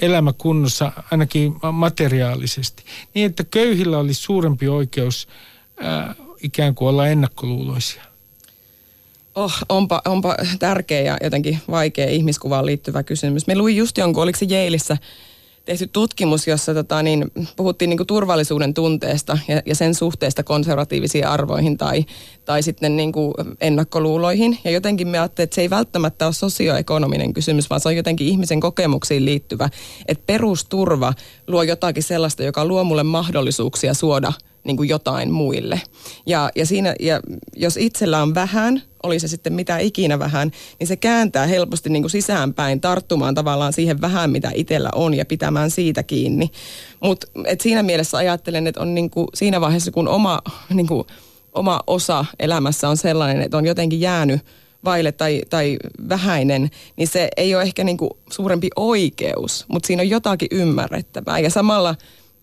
elämä kunnossa ainakin materiaalisesti. Niin, että köyhillä olisi suurempi oikeus ää, ikään kuin olla ennakkoluuloisia. Oh, onpa, onpa tärkeä ja jotenkin vaikea ihmiskuvaan liittyvä kysymys. Me luin just jonkun, oliko se Jeilissä tehty tutkimus, jossa tota, niin, puhuttiin niin kuin turvallisuuden tunteesta ja, ja sen suhteesta konservatiivisiin arvoihin tai, tai sitten niin kuin ennakkoluuloihin. Ja jotenkin me ajattelin, että se ei välttämättä ole sosioekonominen kysymys, vaan se on jotenkin ihmisen kokemuksiin liittyvä. Että perusturva luo jotakin sellaista, joka luo mulle mahdollisuuksia suoda – niin kuin jotain muille. Ja, ja, siinä, ja jos itsellä on vähän, oli se sitten mitä ikinä vähän, niin se kääntää helposti niin kuin sisäänpäin tarttumaan tavallaan siihen vähän, mitä itsellä on ja pitämään siitä kiinni. Mutta siinä mielessä ajattelen, että on niin kuin siinä vaiheessa, kun oma, niin kuin, oma osa elämässä on sellainen, että on jotenkin jäänyt vaille tai, tai vähäinen, niin se ei ole ehkä niin kuin suurempi oikeus, mutta siinä on jotakin ymmärrettävää. Ja samalla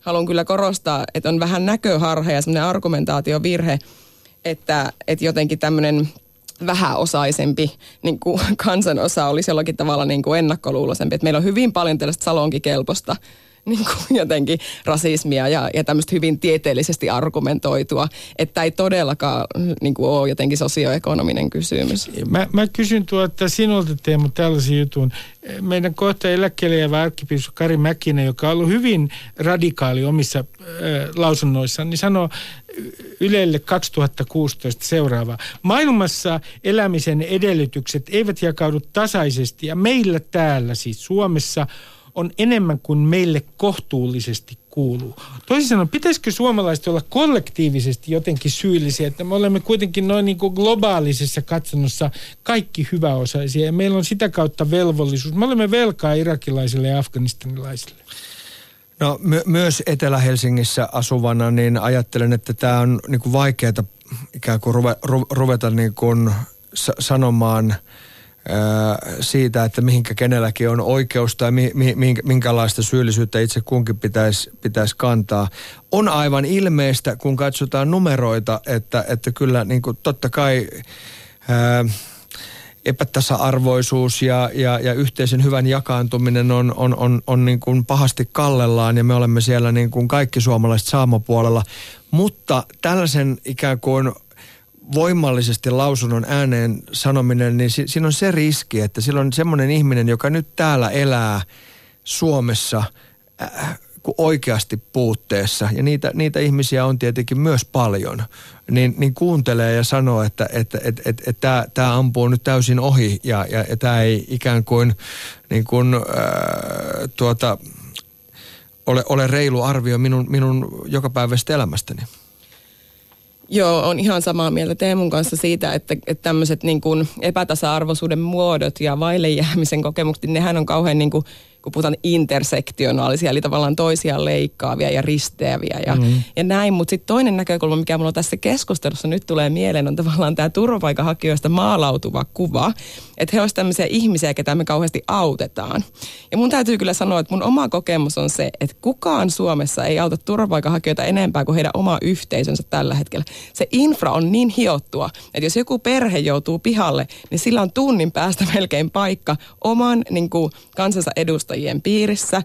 haluan kyllä korostaa, että on vähän näköharha ja semmoinen argumentaatiovirhe, että, että jotenkin tämmöinen vähäosaisempi niin kuin kansanosa olisi jollakin tavalla niin kuin ennakkoluuloisempi. Että meillä on hyvin paljon tällaista salonkikelpoista niin kuin jotenkin rasismia ja, ja tämmöistä hyvin tieteellisesti argumentoitua, että ei todellakaan niin kuin ole jotenkin sosioekonominen kysymys. Mä, mä kysyn tuota sinulta Teemu tällaisen jutun. Meidän kohta eläkkeelle jäävä arkkipiispa Kari Mäkinen, joka on ollut hyvin radikaali omissa äh, lausunnoissaan, niin sanoo Ylelle 2016 seuraava. Maailmassa elämisen edellytykset eivät jakaudu tasaisesti ja meillä täällä siis Suomessa – on enemmän kuin meille kohtuullisesti kuuluu. Toisin sanoen, pitäisikö suomalaiset olla kollektiivisesti jotenkin syyllisiä, että me olemme kuitenkin noin niin kuin globaalisessa katsannossa kaikki hyväosaisia ja meillä on sitä kautta velvollisuus. Me olemme velkaa irakilaisille ja afganistanilaisille. No my- myös Etelä-Helsingissä asuvana niin ajattelen, että tämä on niin kuin vaikeaa ikään kuin ruve- ru- ruveta niin kuin sa- sanomaan – siitä, että mihinkä kenelläkin on oikeus tai mi, mi, minkälaista syyllisyyttä itse kunkin pitäisi, pitäisi kantaa. On aivan ilmeistä, kun katsotaan numeroita, että, että kyllä niin kuin totta kai ää, epätasa-arvoisuus ja, ja, ja yhteisen hyvän jakaantuminen on, on, on, on niin kuin pahasti kallellaan ja me olemme siellä niin kuin kaikki suomalaiset saamapuolella. Mutta tällaisen ikään kuin voimallisesti lausunnon ääneen sanominen, niin si- siinä on se riski, että silloin semmoinen ihminen, joka nyt täällä elää Suomessa äh, oikeasti puutteessa, ja niitä, niitä ihmisiä on tietenkin myös paljon, niin, niin kuuntelee ja sanoo, että että että että, että tämä ampuu nyt täysin ohi, ja, ja, ja tämä ei ikään kuin, niin kuin äh, tuota, ole, ole reilu arvio minun, minun jokapäiväisestä elämästäni. Joo, on ihan samaa mieltä Teemun kanssa siitä, että, että tämmöiset niin epätasa-arvoisuuden muodot ja vaille jäämisen kokemukset, nehän on kauhean niin kuin kun puhutaan intersektionaalisia, eli tavallaan toisiaan leikkaavia ja risteäviä ja, mm. ja näin. Mutta sitten toinen näkökulma, mikä mulla tässä keskustelussa nyt tulee mieleen, on tavallaan tämä turvapaikanhakijoista maalautuva kuva, että he olisivat tämmöisiä ihmisiä, ketä me kauheasti autetaan. Ja mun täytyy kyllä sanoa, että mun oma kokemus on se, että kukaan Suomessa ei auta turvapaikanhakijoita enempää kuin heidän oma yhteisönsä tällä hetkellä. Se infra on niin hiottua, että jos joku perhe joutuu pihalle, niin sillä on tunnin päästä melkein paikka oman niin kuin, kansansa edustajien piirissä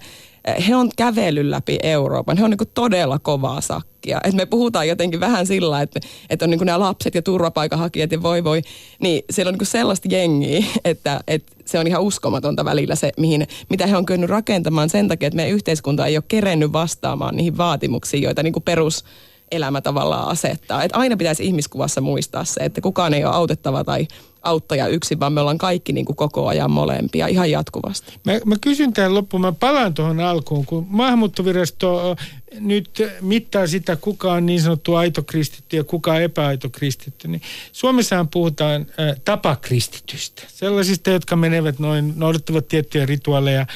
he on kävellyt läpi Euroopan. He on niin todella kovaa sakkia. Et me puhutaan jotenkin vähän sillä, että, että on niin nämä lapset ja turvapaikanhakijat ja voi voi. Niin siellä on niin sellaista jengiä, että, että se on ihan uskomatonta välillä se, mihin, mitä he on kyennyt rakentamaan sen takia, että meidän yhteiskunta ei ole kerennyt vastaamaan niihin vaatimuksiin, joita niin perus elämä tavallaan asettaa. Et aina pitäisi ihmiskuvassa muistaa se, että kukaan ei ole autettava tai auttaja yksin, vaan me ollaan kaikki niin kuin koko ajan molempia ihan jatkuvasti. Mä, mä kysyn tämän loppuun, mä palaan tuohon alkuun, kun maahanmuuttovirasto nyt mittaa sitä, kuka on niin sanottu aito kristitty ja kuka on epäaito kristitty, niin Suomessahan puhutaan äh, tapakristitystä, sellaisista, jotka menevät noin, noudattavat tiettyjä rituaaleja,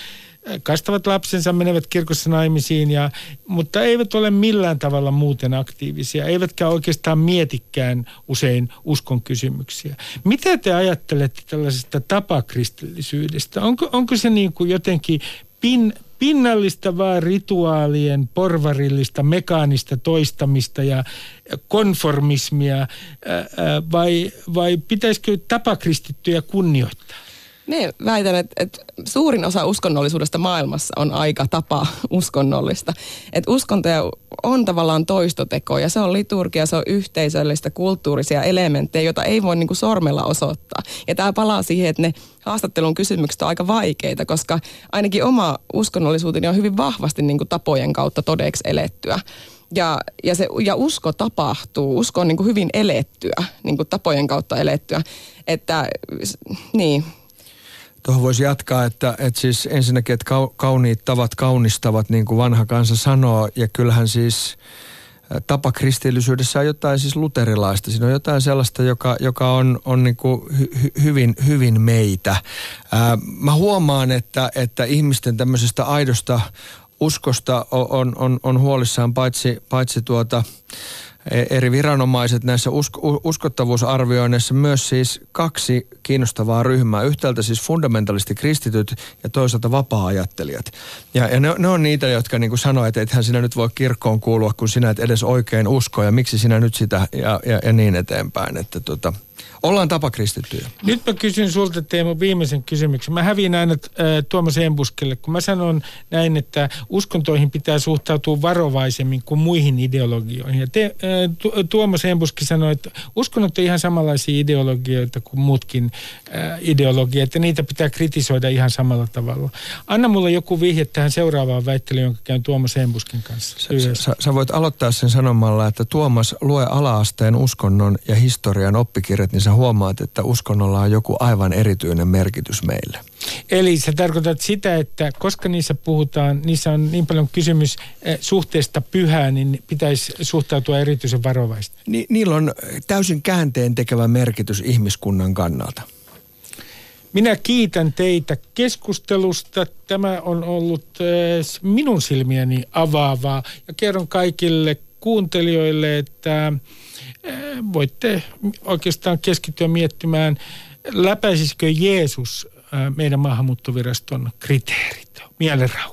kastavat lapsensa, menevät kirkossa naimisiin, ja, mutta eivät ole millään tavalla muuten aktiivisia, eivätkä oikeastaan mietikään usein uskon kysymyksiä. Mitä te ajattelette tällaisesta tapakristillisyydestä? Onko, onko se niin kuin jotenkin pin, pinnallista vaan rituaalien, porvarillista, mekaanista toistamista ja konformismia, vai, vai pitäisikö tapakristittyjä kunnioittaa? Me väitän, että, että suurin osa uskonnollisuudesta maailmassa on aika tapa uskonnollista. Että uskontoja on tavallaan toistotekoja, se on liturgia, se on yhteisöllistä, kulttuurisia elementtejä, joita ei voi niin kuin sormella osoittaa. Ja tämä palaa siihen, että ne haastattelun kysymykset on aika vaikeita, koska ainakin oma uskonnollisuuteni on hyvin vahvasti niin kuin tapojen kautta todeksi elettyä. Ja, ja, se, ja usko tapahtuu, usko on niin kuin hyvin elettyä, niin kuin tapojen kautta elettyä. Että niin, Tuohon voisi jatkaa, että, että siis ensinnäkin, että kauniit tavat kaunistavat, niin kuin vanha kansa sanoo, ja kyllähän siis tapa kristillisyydessä on jotain siis luterilaista. Siinä on jotain sellaista, joka, joka on, on niin kuin hy, hyvin, hyvin meitä. Ää, mä huomaan, että, että ihmisten tämmöisestä aidosta uskosta on, on, on huolissaan paitsi, paitsi tuota eri viranomaiset näissä usko, uskottavuusarvioinneissa myös siis kaksi kiinnostavaa ryhmää. Yhtäältä siis fundamentalisti kristityt ja toisaalta vapaa-ajattelijat. Ja, ja ne, ne on niitä, jotka niin sanoo, että ethän sinä nyt voi kirkkoon kuulua, kun sinä et edes oikein usko ja miksi sinä nyt sitä ja, ja, ja niin eteenpäin. Että tota, Ollaan tapakristittyjä. Nyt mä kysyn sulta Teemu viimeisen kysymyksen. Mä häviin aina äh, Tuomas Embuskelle, kun mä sanon näin, että uskontoihin pitää suhtautua varovaisemmin kuin muihin ideologioihin. Ja te, äh, Tuomas Embuski sanoi, että uskonnot on ihan samanlaisia ideologioita kuin muutkin äh, ideologiat, ja niitä pitää kritisoida ihan samalla tavalla. Anna mulle joku vihje tähän seuraavaan väittelyyn, jonka käyn Tuomas Embuskin kanssa. Sä, sä, sä voit aloittaa sen sanomalla, että Tuomas lue alaasteen uskonnon ja historian oppikirjat, niin sä huomaat, että uskonnolla on joku aivan erityinen merkitys meille. Eli sä tarkoitat sitä, että koska niissä puhutaan, niissä on niin paljon kysymys eh, suhteesta pyhään, niin pitäisi suhtautua erityisen varovaisesti. Ni, niillä on täysin käänteen tekevä merkitys ihmiskunnan kannalta. Minä kiitän teitä keskustelusta. Tämä on ollut eh, minun silmiäni avaavaa ja kerron kaikille kuuntelijoille, että voitte oikeastaan keskittyä miettimään, läpäisisikö Jeesus meidän maahanmuuttoviraston kriteerit. Mielen